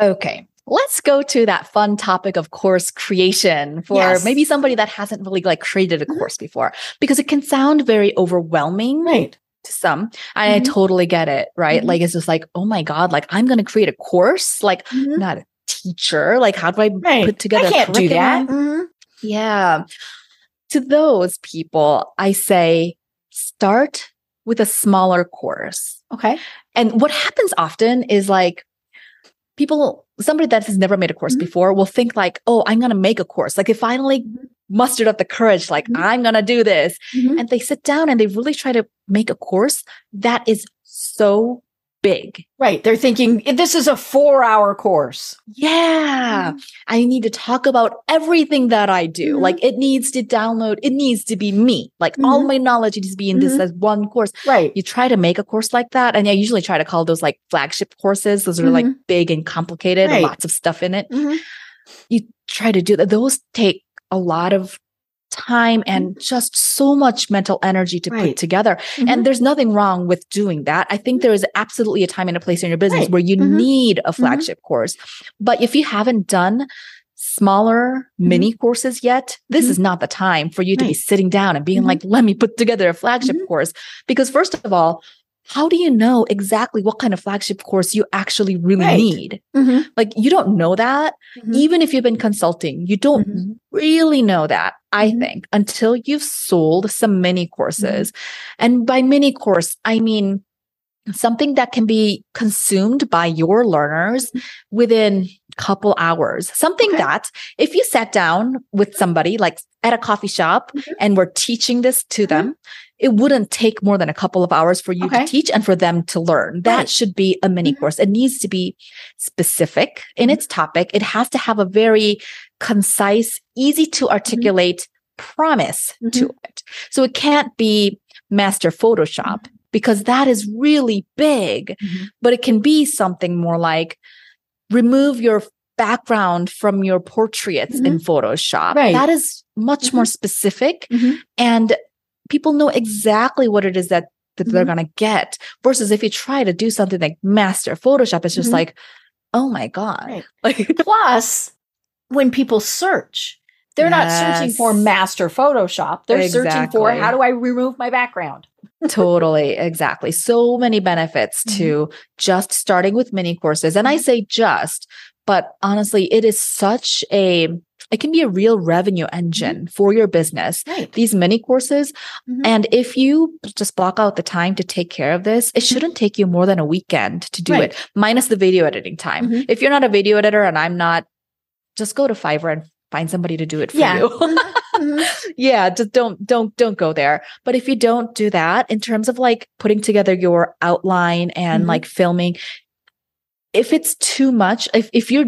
Okay. Let's go to that fun topic of course creation for Yes. maybe somebody that hasn't really like created a Mhm. course before because it can sound very overwhelming Right. to some. I Mhm. totally get it, right? Mhm. Like it's just like, oh my God, like I'm going to create a course, like Mhm. not a teacher. Like how do I Right. put together I can't do that. Mhm. Yeah. To those people, I say start with a smaller course. Okay. And what happens often is like people, somebody that has never made a course Mhm. before will think like, oh, I'm going to make a course. Like they finally Mhm. mustered up the courage, like, Mhm. I'm going to do this. Mhm. And they sit down and they really try to make a course that is so big. Right. They're thinking this is a four hour course. Yeah. I need to talk about everything that I do. Mhm. Like it needs to download, it needs to be me. Like all Mhm. my knowledge needs to be in this Mhm. as one course. Right. You try to make a course like that. And I usually try to call those like flagship courses. Those are like Mhm. big and complicated, Right. lots of stuff in it. Mhm. You try to do that. Those take a lot of time and just so much mental energy to Mm-hmm. Right. put together. Mhm. And there's nothing wrong with doing that. I think there is absolutely a time and a place in your business Right. where you Mhm. need a flagship course. But if you haven't done smaller mini courses yet, this is not the time for you to be sitting down and being like, let me put together a flagship course. Because first of all, how do you know exactly what kind of flagship course you actually really Right. need? Mhm. Like you don't know that Mhm. even if you've been consulting, you don't Mhm. really know that, I Mhm. think, until you've sold some mini courses. Mm-hmm. And by mini course, I mean something that can be consumed by your learners within couple hours. Something Mm-hmm. Okay. that if you sat down with somebody like at a coffee shop and were teaching this to them, it wouldn't take more than a couple of hours for you Okay. to teach and for them to learn. That Right. should be a mini Mhm. course. It needs to be specific in mm-hmm. its topic. It has to have a very concise, easy to mm-hmm. articulate promise to mm-hmm. it. So it can't be master Photoshop because that is really big, Mhm. but it can be something more like remove your background from your portraits in Photoshop. Right. That is much more specific and people know exactly what it is that, that they're Mhm. going to get versus if you try to do something like master Photoshop, it's just Mhm. like, oh my God. Right. Like, Plus, when people search, they're not searching for master Photoshop. They're searching for how do I remove my background? totally exactly so many benefits Mm-hmm. to just starting with mini courses and i say just but honestly it is such a it can be a real revenue engine for your business Right. these mini courses Mhm. and if you just block out the time to take care of this it shouldn't take you more than a weekend to do Mm-hmm. Right. it minus the video editing time Mhm. if you're not a video editor and i'm not just go to fiverr and find somebody to do it for Yeah. you Mhm. yeah just don't don't don't go there but if you don't do that in terms of like putting together your outline and Mhm. like filming if it's too much if, if you're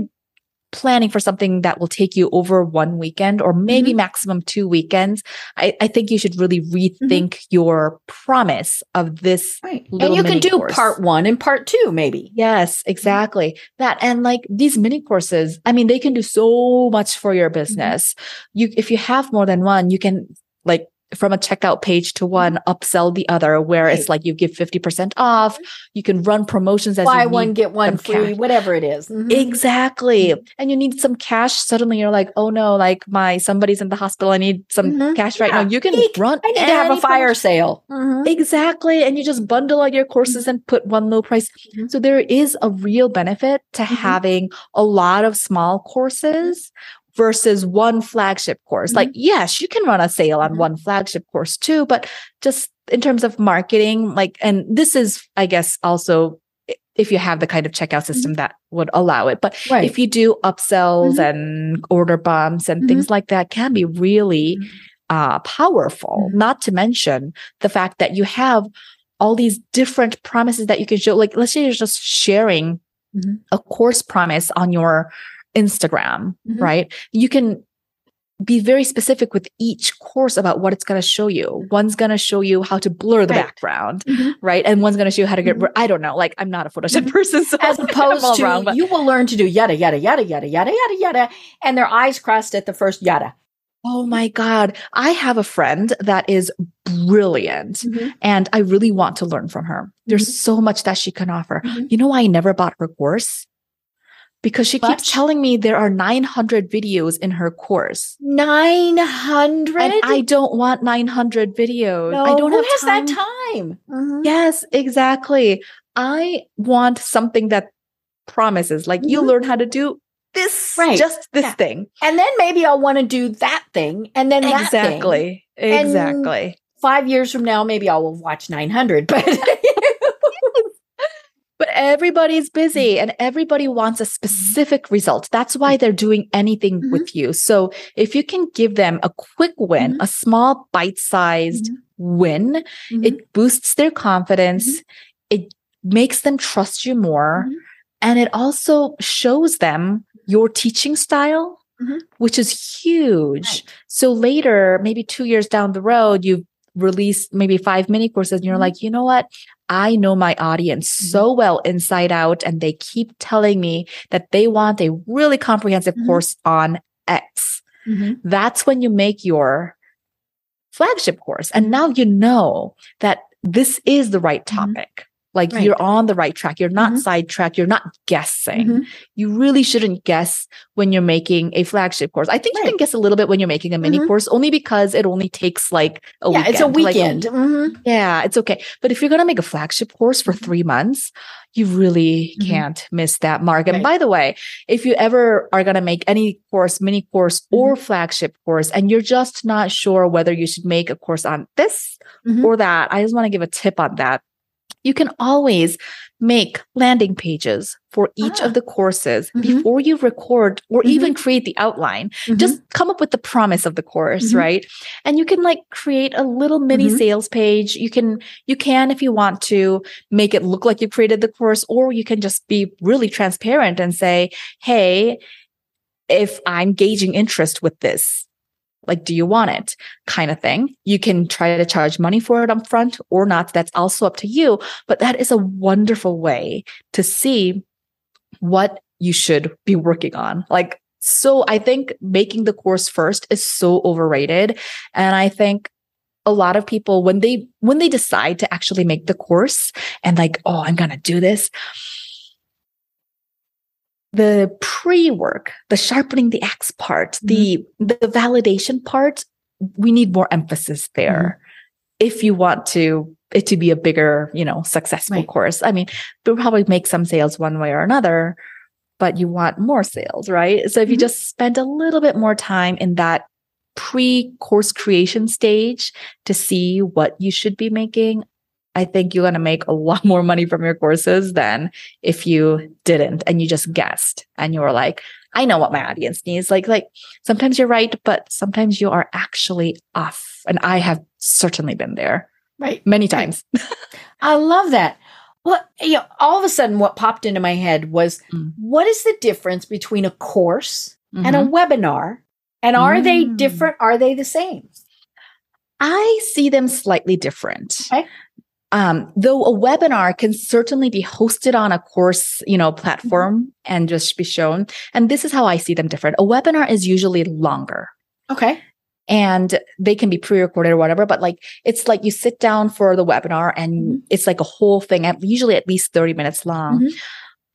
planning for something that will take you over one weekend or maybe Mhm. maximum two weekends, I, I think you should really Mm-hmm. rethink your promise of this. Right. And you can do course. part one and part two, maybe. Yes, exactly. That and like these mini courses, I mean, they can do so much for your business. You, if you have more than one, you can like from a checkout page to one upsell the other where it's like you give 50% off. You can run promotions as Buy one, get one free, cash. whatever it is. Mhm. Exactly. And you need some cash. Suddenly you're like, oh no, like my somebody's in the hospital. I need some Mhm. cash right Yeah. now. You can Eek. run. I need to have a fire promotion. sale. Mhm. Exactly. And you just bundle all your courses and put one low price. So there is a real benefit to having a lot of small courses versus one flagship course. Like, yes, you can run a sale on Mhm. one flagship course too, but just in terms of marketing, like, and this is, I guess, also if you have the kind of checkout system that would allow it. But Right. if you do upsells Mhm. and order bumps and things like that can be really Mhm. uh, powerful, not to mention the fact that you have all these different promises that you can show. Like, let's say you're just sharing a course promise on your Instagram, Mhm. right? You can be very specific with each course about what it's going to show you. One's going to show you how to blur the Right. background, Mhm. right? And one's going to show you how to get, Mhm. ri- I don't know, like I'm not a Photoshop Mhm. person. So As opposed to wrong, but- you will learn to do yada yada yada yada yada yada yada, and their eyes crossed at the first yada. Oh my God. I have a friend that is brilliant and I really want to learn from her. There's so much that she can offer. Mhm. You know why I never bought her course? Because she keeps telling me there are 900 videos in her course. Nine hundred. And I don't want 900 videos. no, I don't who have has time. that time? Mhm. Yes, exactly. I want something that promises like you Mhm. learn how to do this, Right. just this Yeah. thing. And then maybe I'll want to do that thing, and then that thing. Exactly. And- Exactly. Five years from now, maybe I will watch nine hundred. But But everybody's busy and everybody wants a specific result. That's why they're doing anything Mhm. with you. So if you can give them a quick win, Mhm. a small bite sized win, it boosts their confidence. It makes them trust you more. And it also shows them your teaching style, which is huge. Right. So later, maybe two years down the road, you release maybe five mini courses and you're Mhm. like, you know what? I know my audience so well inside out, and they keep telling me that they want a really comprehensive Mhm. course on X. Mhm. That's when you make your flagship course. And now you know that this is the right Mhm. topic. Like Right. you're on the right track. You're not Mhm. sidetracked. You're not guessing. Mhm. You really shouldn't guess when you're making a flagship course. I think you can guess a little bit when you're making a mini Mhm. course only because it only takes like a yeah, weekend. it's a Like, weekend. Mhm. yeah, it's okay. But if you're going to make a flagship course for three months, you really Mhm. can't miss that mark. And Right. by the way, if you ever are going to make any course, mini course, or Mm-hmm. flagship course, and you're just not sure whether you should make a course on this or that, I just want to give a tip on that. You can always make landing pages for each Ah. of the courses Mhm. before you record or Mhm. even create the outline Mhm. just come up with the promise of the course Mhm. right and you can like create a little mini Mhm. sales page you can you can if you want to make it look like you created the course or you can just be really transparent and say hey if i'm gauging interest with this like do you want it? Kind of thing. You can try to charge money for it up front or not. That's also up to you. But that is a wonderful way to see what you should be working on. Like so i think making the course first is so overrated. And i think a lot of people when they when they decide to actually make the course and like oh i'm going to do this the pre-work the sharpening the axe part the the validation part we need more emphasis there. If you want to it to be a bigger you know successful Right. course. I mean we'll probably make some sales one way or another but you want more sales right? So if you Mhm. just spend a little bit more time in that pre course creation stage to see what you should be making i think you're going to make a lot more money from your courses than if you didn't and you just guessed and you were like i know what my audience needs like like sometimes you're right but sometimes you are actually off and i have certainly been there Right. many times I love that. Well, you know, all of a sudden, what popped into my head was Mm. what is the difference between a course and a Mhm. webinar? And are they Mm. different? Are they the same? I see them slightly different. Okay. Um, though a webinar can certainly be hosted on a course, you know, platform and just be shown. And this is how I see them different. A webinar is usually longer Okay. and they can be pre-recorded or whatever, but like it's like you sit down for the webinar and Mhm. it's like a whole thing, at usually at least 30 minutes long. Mhm.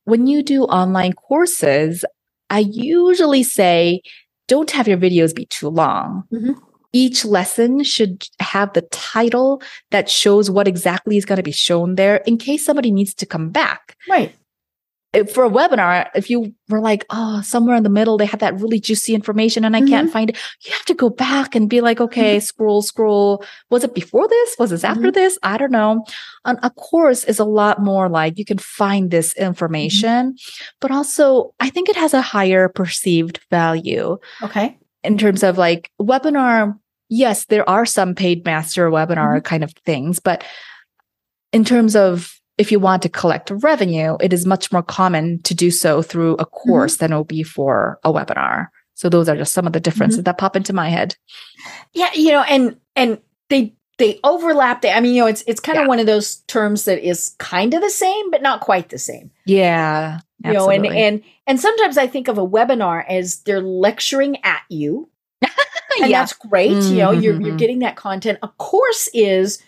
When you do online courses, I usually say don't have your videos be too long Mhm. Each lesson should have the title that shows what exactly is going to be shown there in case somebody needs to come back. Right. If- For a webinar, if you were like, oh, somewhere in the middle, they had that really juicy information and I can't mm-hmm. find it, you have to go back and be like, okay, mm-hmm. scroll, scroll. Was it before this? Was this after mm-hmm. this? I don't know. And a course is a lot more like you can find this information, but also I think it has a higher perceived value Okay. in terms of like webinar yes there are some paid master webinar mm-hmm. kind of things but in terms of if you want to collect revenue it is much more common to do so through a mm-hmm. course than it will be for a webinar so those are just some of the differences mm-hmm. that pop into my head Yeah, you know, and and they they overlap. They, I mean, you know, it's it's kind of Yeah. one of those terms that is kind of the same, but not quite the same. yeah You know, and and and sometimes I think of a webinar as they're lecturing at you, and yeah that's great. You know, you're you're mhm. getting that content. A course is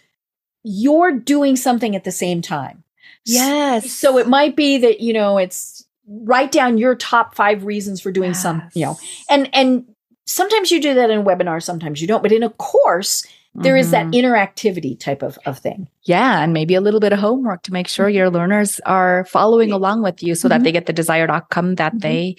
you're doing something at the same time. yes So it might be that you know it's write down your top five reasons for doing some. You know, and and sometimes you do that in a webinar, sometimes you don't. But in a course, there is that Mhm. interactivity type of, of thing. Yeah, and maybe a little bit of homework to make sure your learners are following along with you so that Mhm. they get the desired outcome that Mhm. they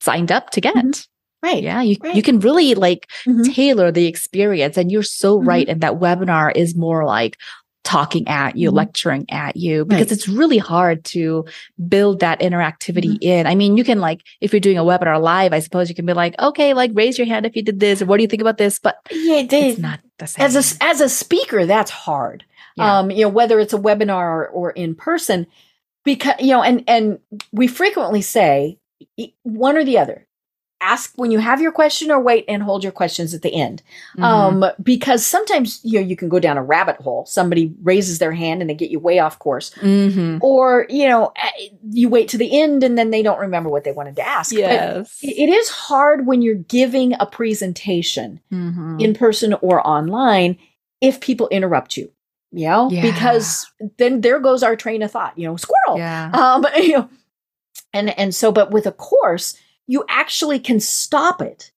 signed up to get. Right. Yeah, you Right. you can really like Mhm. tailor the experience and you're so Mhm. right and that webinar is more like talking at you, Mhm. lecturing at you because Right. it's really hard to build that interactivity Mm-hmm. in. I mean, you can like if you're doing a webinar live, I suppose you can be like, "Okay, like raise your hand if you did this or what do you think about this?" But Yeah, they, it's not the same. as a as a speaker, that's hard. Yeah. Um, you know, whether it's a webinar or, or in person, because you know, and and we frequently say one or the other. Ask when you have your question, or wait and hold your questions at the end. Mhm. Um, because sometimes you know you can go down a rabbit hole. Somebody raises their hand and they get you way off course, Mhm. or you know eh, you wait to the end and then they don't remember what they wanted to ask. Yes. it- it is hard when you're giving a presentation Mhm. in person or online if people interrupt you you know Yeah. because then there goes our train of thought you know squirrel yeah. um you know and and so but with a course you actually can stop it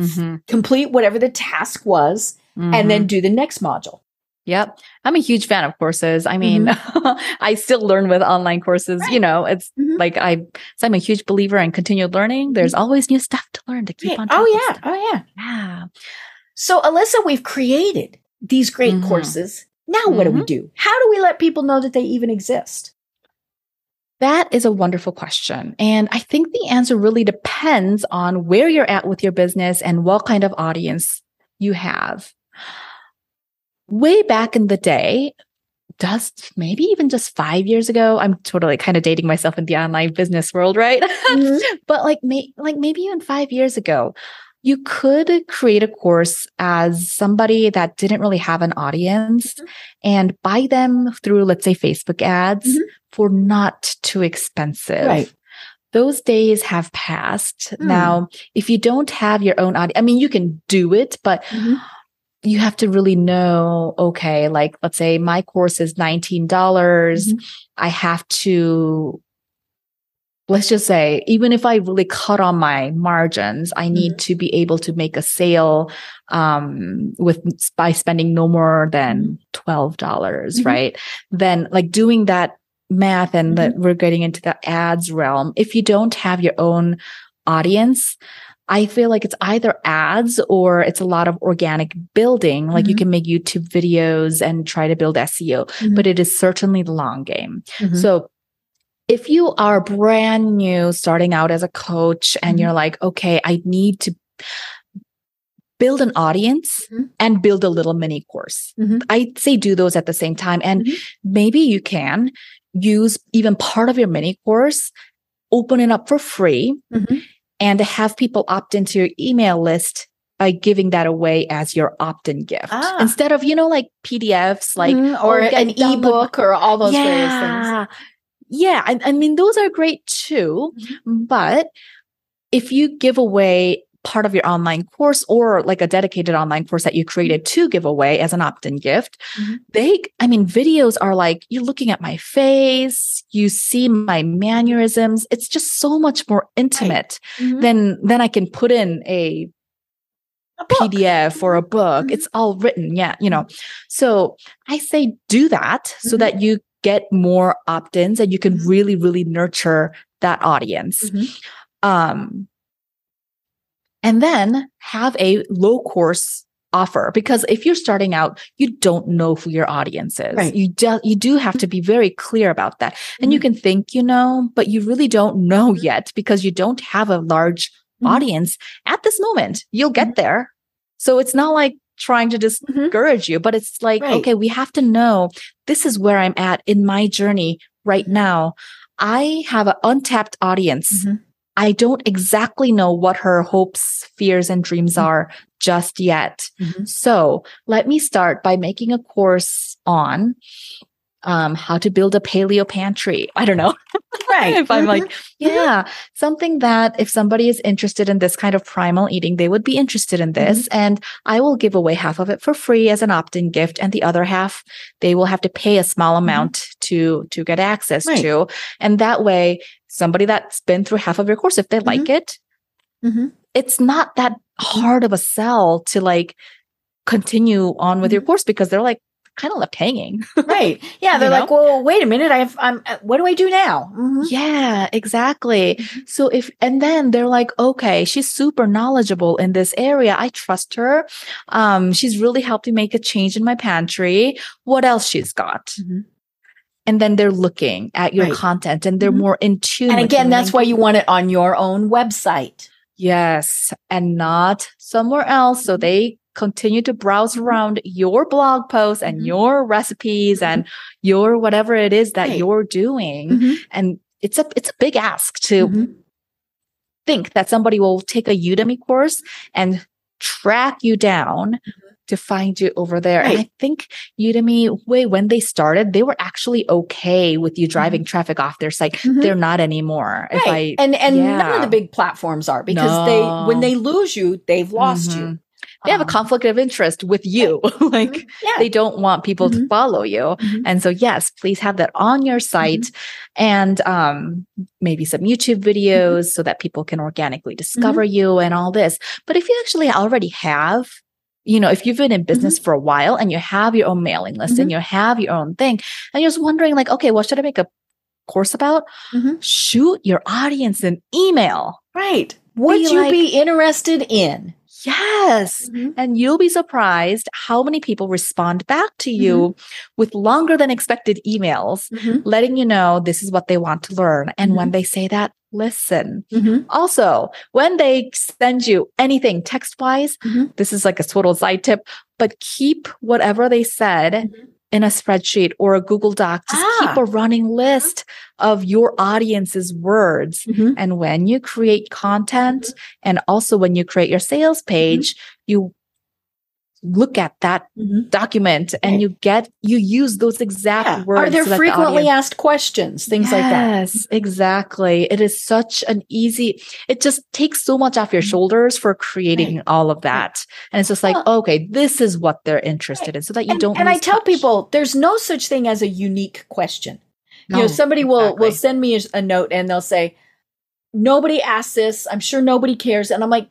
Mhm. complete whatever the task was and then Mhm. do the next module Yep. I'm a huge fan of courses. I mean, I still learn with online courses. You know, it's Mhm. like I, so I'm a huge believer in continued learning. There's always new stuff to learn to keep Right. on top oh yeah stuff. oh yeah Yeah. so alyssa we've created these great Mhm. courses now what do we do how do we let people know that they even exist That is a wonderful question. And I think the answer really depends on where you're at with your business and what kind of audience you have. Way back in the day, just maybe even just five years ago, I'm totally kind of dating myself in the online business world, right? Mhm. but like, may, like maybe even five years ago, you could create a course as somebody that didn't really have an audience Mhm. and buy them through, let's say, Facebook ads Mhm. for not too expensive. Right. Those days have passed. Hmm. Now, if you don't have your own audience, I mean, you can do it, but Mhm. you have to really know, okay, like let's say my course is $19. dollars Mhm. I have to, let's just say, even if I really cut on my margins, I need to be able to make a sale um, with by spending no more than $12, dollars Mhm. right? Then like doing that math and that we're getting into the ads realm. If you don't have your own audience, I feel like it's either ads or it's a lot of organic building. Like you Mhm. can make YouTube videos and try to build SEO, Mhm. but it is certainly the long game. Mhm. So if you are brand new starting out as a coach and Mhm. you're like, okay, I need to build an audience Mhm. and build a little mini course. Mhm. I'd say do those at the same time. And Mhm. maybe you can use even part of your mini course, open it up for free, Mhm. and have people opt into your email list by giving that away as your opt-in gift Ah. instead of you know like PDFs like Mhm. or oh, an ebook or all those various things. Yeah. I, I mean those are great too, Mm-hmm. but if you give away part of your online course or like a dedicated online course that you created to give away as an opt-in gift, Mhm. they I mean videos are like you're looking at my face, you see my mannerisms. It's just so much more intimate Mhm. than than I can put in a A. PDF or a book. Mhm. It's all written. Yeah. You know, so I say do that so Mhm. that you get more opt ins and you can Mhm. really, really nurture that audience. Mhm. Um, and then have a low course offer because if you're starting out you don't know who your audience is Right. you do you do have to be very clear about that and you Mhm. can think you know but you really don't know yet because you don't have a large Mhm. audience at this moment. You'll get there. So it's not like trying to Mhm. discourage you, but it's like, Right. okay, we have to know this is where I'm at in my journey right now. I have an untapped audience. Mhm. I don't exactly know what her hopes, fears, and dreams Mhm. are just yet. Mhm. So let me start by making a course on um, how to build a paleo pantry. I don't know Right. if I'm like, Mhm. yeah, something that if somebody is interested in this kind of primal eating, they would be interested in this. Mm-hmm. And I will give away half of it for free as an opt-in gift. And the other half, they will have to pay a small amount to, to get access Mm-hmm. Right. to. And that way, somebody that's been through half of your course, if they like it, it's not that hard of a sell to like continue on with your course because they're like kind of left hanging. Right. Yeah. They're You like, well, wait a minute. I've, I'm, uh, what do I do now? Mhm. Yeah, exactly. Mhm. So if, and then they're like, okay, she's super knowledgeable in this area. I trust her. Um, she's really helped me make a change in my pantry. What else she's got? Mhm. And then they're looking at your Right. content and they're Mhm. more in tune. And again, that's why you want it on your own website. Yes, and not somewhere else. So they continue to browse around your blog posts and Mhm. your recipes and your whatever it is that Right. you're doing. Mhm. And it's a it's a big ask to Mhm. think that somebody will take a Udemy course and track you down to find you over there. And Mm-hmm. I think Udemy, way when they started, they were actually okay with you driving traffic off their site. Mhm. They're not anymore. If I Right. and and none of the big platforms are because they when they lose you, they've lost you. They have a Um, conflict of interest with you. like mhm. yeah. they don't want people to Mhm. follow you. Mhm. And so yes, please have that on your site Mm-hmm. and um maybe some YouTube videos so that people can organically discover you and all this. But if you actually already have you know, if you've been in business for a while and you have your own mailing list and you have your own thing, and you're just wondering, like, okay, what should I make a course about? Shoot your audience an email. Right. Would Be you like- be interested in? Yes. Mhm. And you'll be surprised how many people respond back to you with longer than expected emails, Mhm. letting you know this is what they want to learn. And when Mhm. they say that, listen. Mhm. Also, when they send you anything text wise, this is like a total side tip, but keep whatever they said. In a spreadsheet or a Google Doc. Just keep Ah. a running list of your audience's words. Mhm. And when you create content and also when you create your sales page, you look at that Mhm. document and Right. you get, you use those exact Yeah. words. Are there so the frequently audience- asked questions? Things like that. Yes, exactly. It is such an easy, it just takes so much off your Mhm. shoulders for creating all of that. And it's just like, Well- okay, this is what they're interested in so that you and, don't. and I tell touch. people there's no such thing as a unique question. you know, No, somebody will will send me a, a note and they'll say, "Nobody asked this. I'm sure nobody cares." And I'm like,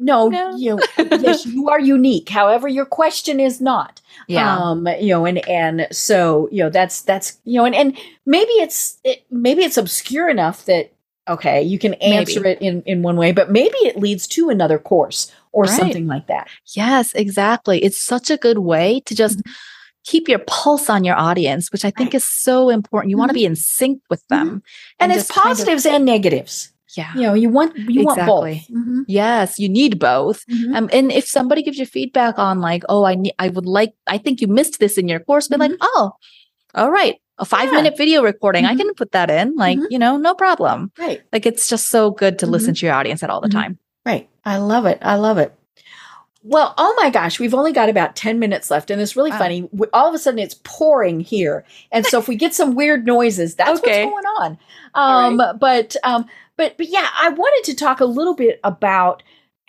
"No, No. you yes, you are unique. However, your question is not. Yeah. Um, you know, and and so you know that's that's you know, and and maybe it's it, maybe it's obscure enough that okay, you can answer Maybe. it in in one way, but maybe it leads to another course or Right. something like that. Yes, exactly. It's such a good way to just keep your pulse on your audience, which I think Mm-hmm. Right. is so important. You want to be in sync with them. And, just it's kind of- positives and negatives. Yeah. You know, you want you want Exactly. both. Mhm. Yes, you need both. Mhm. Um, and if somebody gives you feedback on like, oh, I need, I would like, I think you missed this in your course, be like, Mm-hmm. oh, all right, a five Yeah. minute video recording. I Mhm. can put that in, like, Mhm. you know, no problem. Right. Like, it's just so good to listen to your audience at all the time. Right. I love it. I love it. Well, oh my gosh, we've only got about 10 minutes left. And it's really Wow. funny. W- All of a sudden, it's pouring here. And so if we get some weird noises, that's Okay. what's going on. Um, But, um, but, but yeah, I wanted to talk a little bit about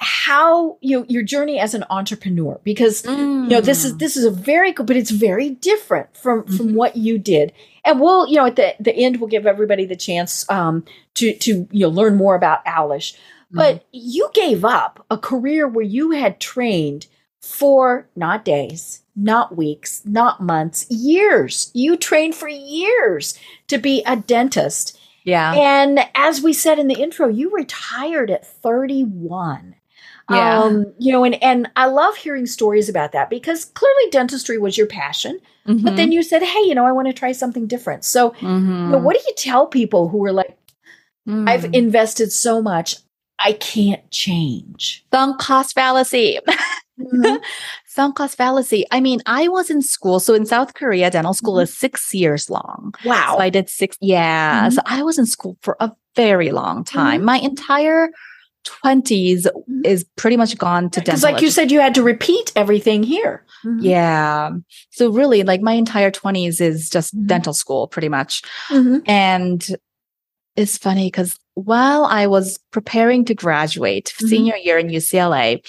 how you know, your journey as an entrepreneur because you know this Mm. is this is a very good but it's very different from from Mhm. what you did. And we'll you know at the the end we'll give everybody the chance um to to you know learn more about Owwlish but you gave up a career where you had trained for not days not weeks not months years. You trained for years to be a dentist yeah. and as we said in the intro you retired at 31 Yeah. um, you know, and and I love hearing stories about that because clearly dentistry was your passion, but Mhm. then you said, "Hey, you know, I want to try something different." So, Mhm. you know, what do you tell people who are like, "I've Mm. invested so much, I can't change"? sunk cost fallacy. sunk cost fallacy. I mean, I was in school. So in South Korea, dental school Mhm. is six years long. Wow. So I did six. Yeah. Mhm. So I was in school for a very long time. Mm-hmm. My entire 20s Mhm. is pretty much gone to dental. Because, like you said, you had to repeat everything here. Mhm. Yeah. So really, like my entire 20s is just dental school, pretty much. And it's funny because while I was preparing to graduate senior year in UCLA.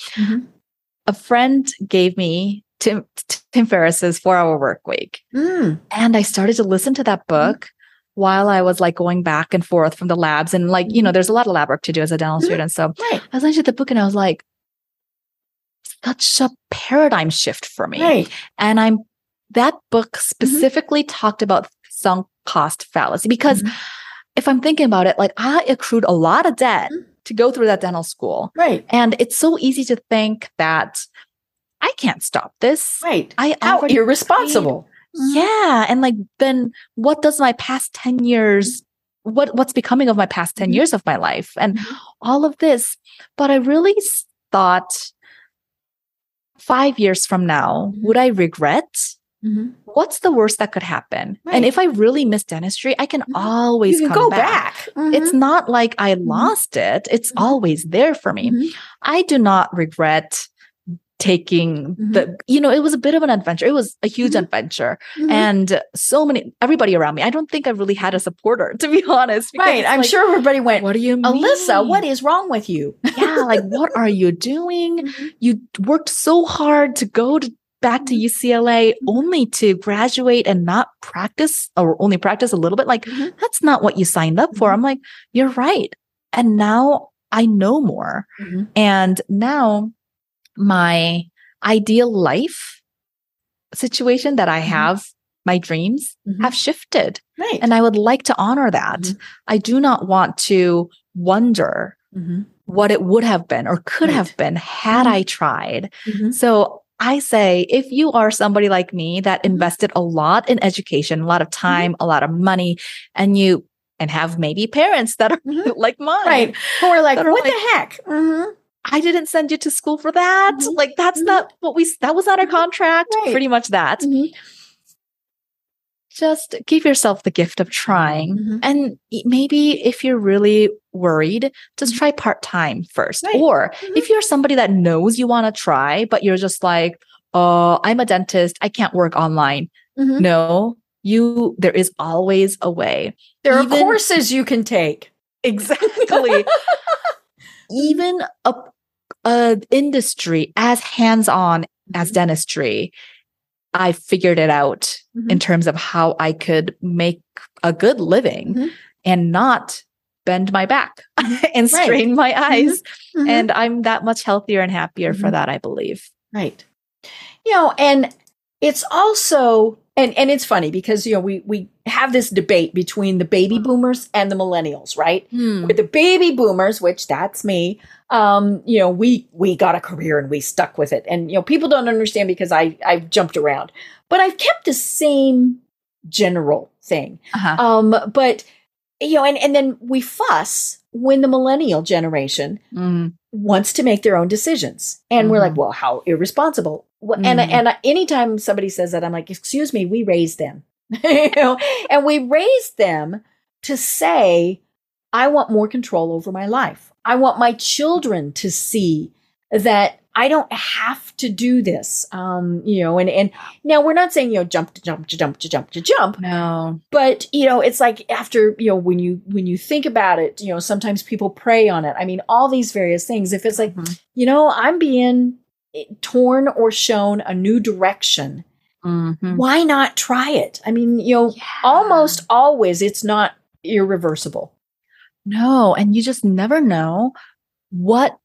A friend gave me Tim, Tim Ferriss's four hour work week. Mm. And I started to listen to that book while I was like going back and forth from the labs. And like, you know, there's a lot of lab work to do as a dental Mhm. student. So Right. I was listening to the book and I was like, such a paradigm shift for me. Right. And I'm that book Mm-hmm. specifically talked about sunk cost fallacy because Mhm. if I'm thinking about it, like I accrued a lot of debt Mhm. To go through that dental school. Right. And it's so easy to think that I can't stop this. Right. I How irresponsible. yeah. And like then what does my past 10 years what what's becoming of my past 10 Mhm. years of my life and Mhm. all of this. But I really thought five years from now, would I regret? Mhm. What's the worst that could happen? Right. And if I really miss dentistry, I can Mhm. always can come go back. back. It's Mhm. not like I lost it. It's Mhm. always there for me. Mhm. I do not regret taking the you know it was a bit of an adventure it was a huge adventure and so many everybody around me i don't think i really had a supporter to be honest right. I'm like, sure everybody went, what do you mean Alyssa, what is wrong with you? yeah like what are you doing you worked so hard to go to back to ucla only to graduate and not practice or only practice a little bit like Mhm. that's not what you signed up for Mhm. i'm like you're right and now i know more Mhm. and now my ideal life situation that I Mhm. have, my dreams Mhm. have shifted. Right. And I would like to honor that. Mhm. I do not want to wonder what it would have been or could Right. have been had. I tried. So I say, if you are somebody like me that Mhm. invested a lot in education, a lot of Mm-hmm. time, a lot of money, and you and have maybe parents that are Mhm. like mine, Right. Who are like, That are what like- the heck? Mhm. I didn't send you to school for that. Mhm. Like that's not what we that was not our contract. Right. Pretty much that. Just give yourself the gift of trying. Mhm. And maybe if you're really worried, just try part-time first. Mm-hmm. Right. Or Mhm. if you're somebody that knows you want to try, but you're just like, oh, I'm a dentist, I can't work online. Mhm. No, you there is always a way. There are courses you can take. Exactly. even a, a industry as hands-on as Mm-hmm. dentistry i figured it out in terms of how i could make a good living Mhm. and not bend my back and Right. strain my eyes Mhm. and i'm that much healthier and happier for Mhm. that i believe Right. You know, and it's also and and it's funny because you know we we have this debate between the baby boomers and the millennials, right? With the baby boomers, which that's me, um, you know, we we got a career and we stuck with it. And you know, people don't understand because I I've jumped around. But I've kept the same general thing. uh-huh. Um, but you know, and, and then we fuss when the millennial generation Mm. wants to make their own decisions. And we're like, Mhm. well, how irresponsible. Well, And Mhm. and anytime somebody says that, I'm like, excuse me, we raised them. you know, and we raised them to say, I want more control over my life. I want my children to see that I don't have to do this. Um, you know, and and now we're not saying, you know, jump to jump to jump to jump to jump. No. But, you know, it's like after, you know, when you when you think about it, you know, sometimes people prey on it. I mean, all these various things. If it's like, Mhm. you know, I'm being torn or shown a new direction, Mhm. why not try it? I mean, you know, Yeah. almost always it's not irreversible. No, and you just never know what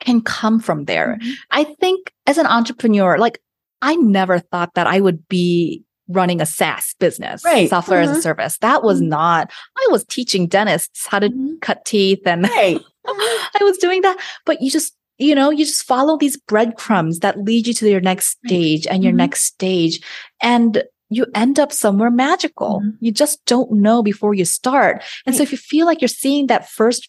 can come from there. Mm-hmm. I think as an entrepreneur, like I never thought that I would be running a SaaS business, Right. software as a Mhm. service. That was Mhm. not, I was teaching dentists how to Mhm. cut teeth and Right. I was doing that. But you just, you know, you just follow these breadcrumbs that lead you to your next Right. stage and your Mhm. next stage. And you end up somewhere magical. Mhm. You just don't know before you start. And so if you feel like you're seeing that first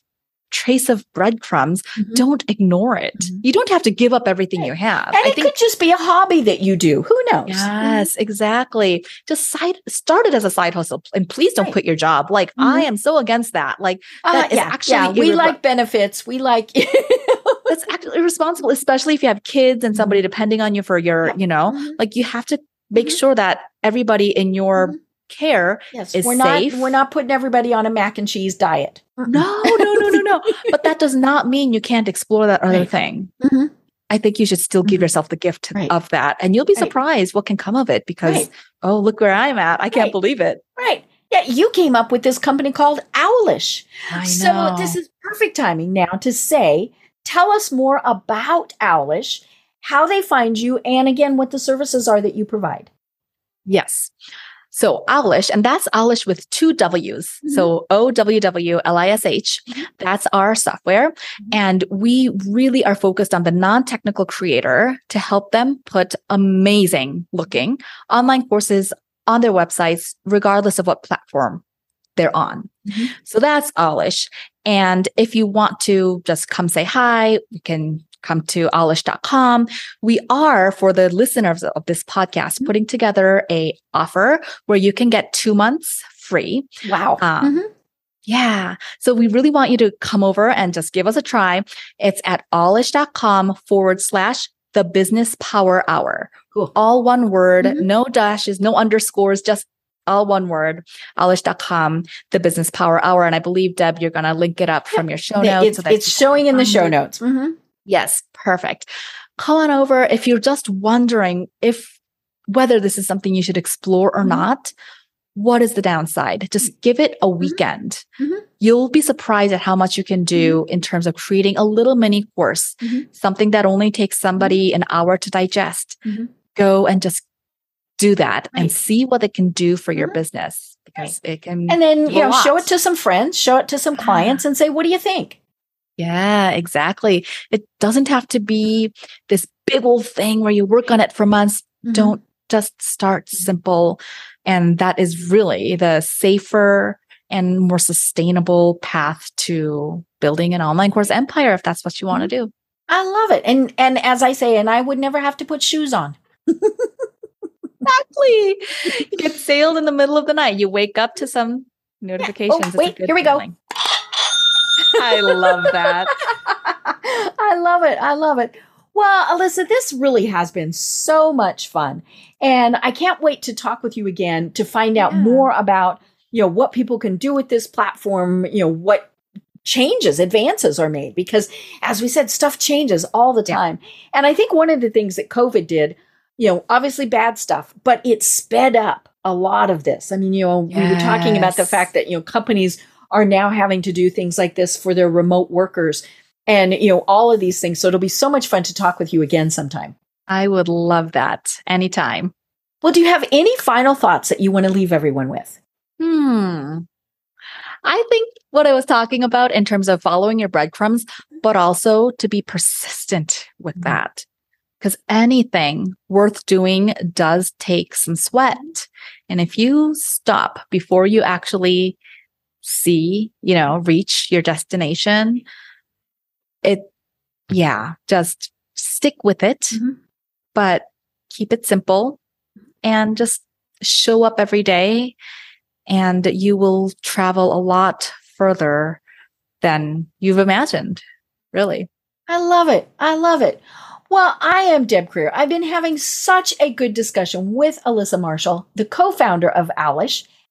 trace of breadcrumbs, Mhm. don't ignore it. Mhm. You don't have to give up everything Right. you have. And it could just be a hobby that you do. Who knows? Yes, exactly. Just side start it as a side hustle, and please don't Right. quit your job. Like. I am so against that. Like Uh, that is yeah, actually yeah. We irrever- like benefits. We like. that's actually irresponsible, especially if you have kids and somebody depending on you for your, you know, like you have to make Mhm. sure that everybody in your Mhm. care. yes, is we're not. safe. We're not putting everybody on a mac and cheese diet. No, no, no, no, no. But that does not mean you can't explore that other Right. thing. Mhm. I think you should still give Mhm. yourself the gift Right. of that. And you'll be Right. surprised what can come of it because, oh, look where I'm at. I can't believe it. Right. Yeah, you came up with this company called Owwlish. I So this is perfect timing now to say, tell us more about Owwlish, how they find you, and again, what the services are that you provide. Yes. So Owwlish, and that's Owwlish with two W's. Mm-hmm. So O W W L I S H. That's our software. Mm-hmm. And we really are focused on the non technical creator to help them put amazing looking online courses on their websites, regardless of what platform they're on. Mhm. So that's Owwlish. And if you want to just come say hi, you can come to owwlish.com. We are for the listeners of this podcast Mm-hmm. putting together a offer where you can get two months free. Wow. Um, Mhm. Yeah. So we really want you to come over and just give us a try. It's at owwlish.com forward slash the business power hour. Cool. All one word, Mhm. no dashes, no underscores, just all one word, owwlish.com, the business power hour. And I believe, Deb, you're going to link it up from your show notes. It's, so it's showing in the show notes. Mhm. Yes, perfect. Come on over if you're just wondering if whether this is something you should explore or Mhm. not. What is the downside? Just mm-hmm. give it a mm-hmm. weekend. Mhm. You'll be surprised at how much you can do mm-hmm. in terms of creating a little mini course, something that only takes somebody an hour to digest. Go and just do that and see what it can do for your business because it can. And then, you know, show it to some friends, show it to some Ah. clients, and say, what do you think? Yeah, exactly. It doesn't have to be this big old thing where you work on it for months. Mhm. Don't just start simple. And that is really the safer and more sustainable path to building an online course empire if that's what you want to do. I love it. And and as I say, and I would never have to put shoes on. Exactly. You get sailed in the middle of the night. You wake up to some notifications. A Oh, wait, here we go. I love that. I love it. I love it. Well, Alyssa, this really has been so much fun. And I can't wait to talk with you again to find out Yeah. more about, you know, what people can do with this platform, you know, what changes, advances are made because as we said, stuff changes all the Yeah. time. And I think one of the things that COVID did, you know, obviously bad stuff, but it sped up a lot of this. I mean, you know, we were talking about the fact that, you know, companies are now having to do things like this for their remote workers and you know all of these things so it'll be so much fun to talk with you again sometime I would love that anytime. well do you have any final thoughts that you want to leave everyone with Hmm. I think what I was talking about in terms of following your breadcrumbs, but also to be persistent with Mhm. that. Because anything worth doing does take some sweat. And if you stop before you actually see, you know, reach your destination, it, yeah, just stick with it, Mhm. but keep it simple and just show up every day and you will travel a lot further than you've imagined. Really. I love it. I love it. Well, I am Deb Krier. I've been having such a good discussion with Alyssa Marshall, the co founder of Owwlish.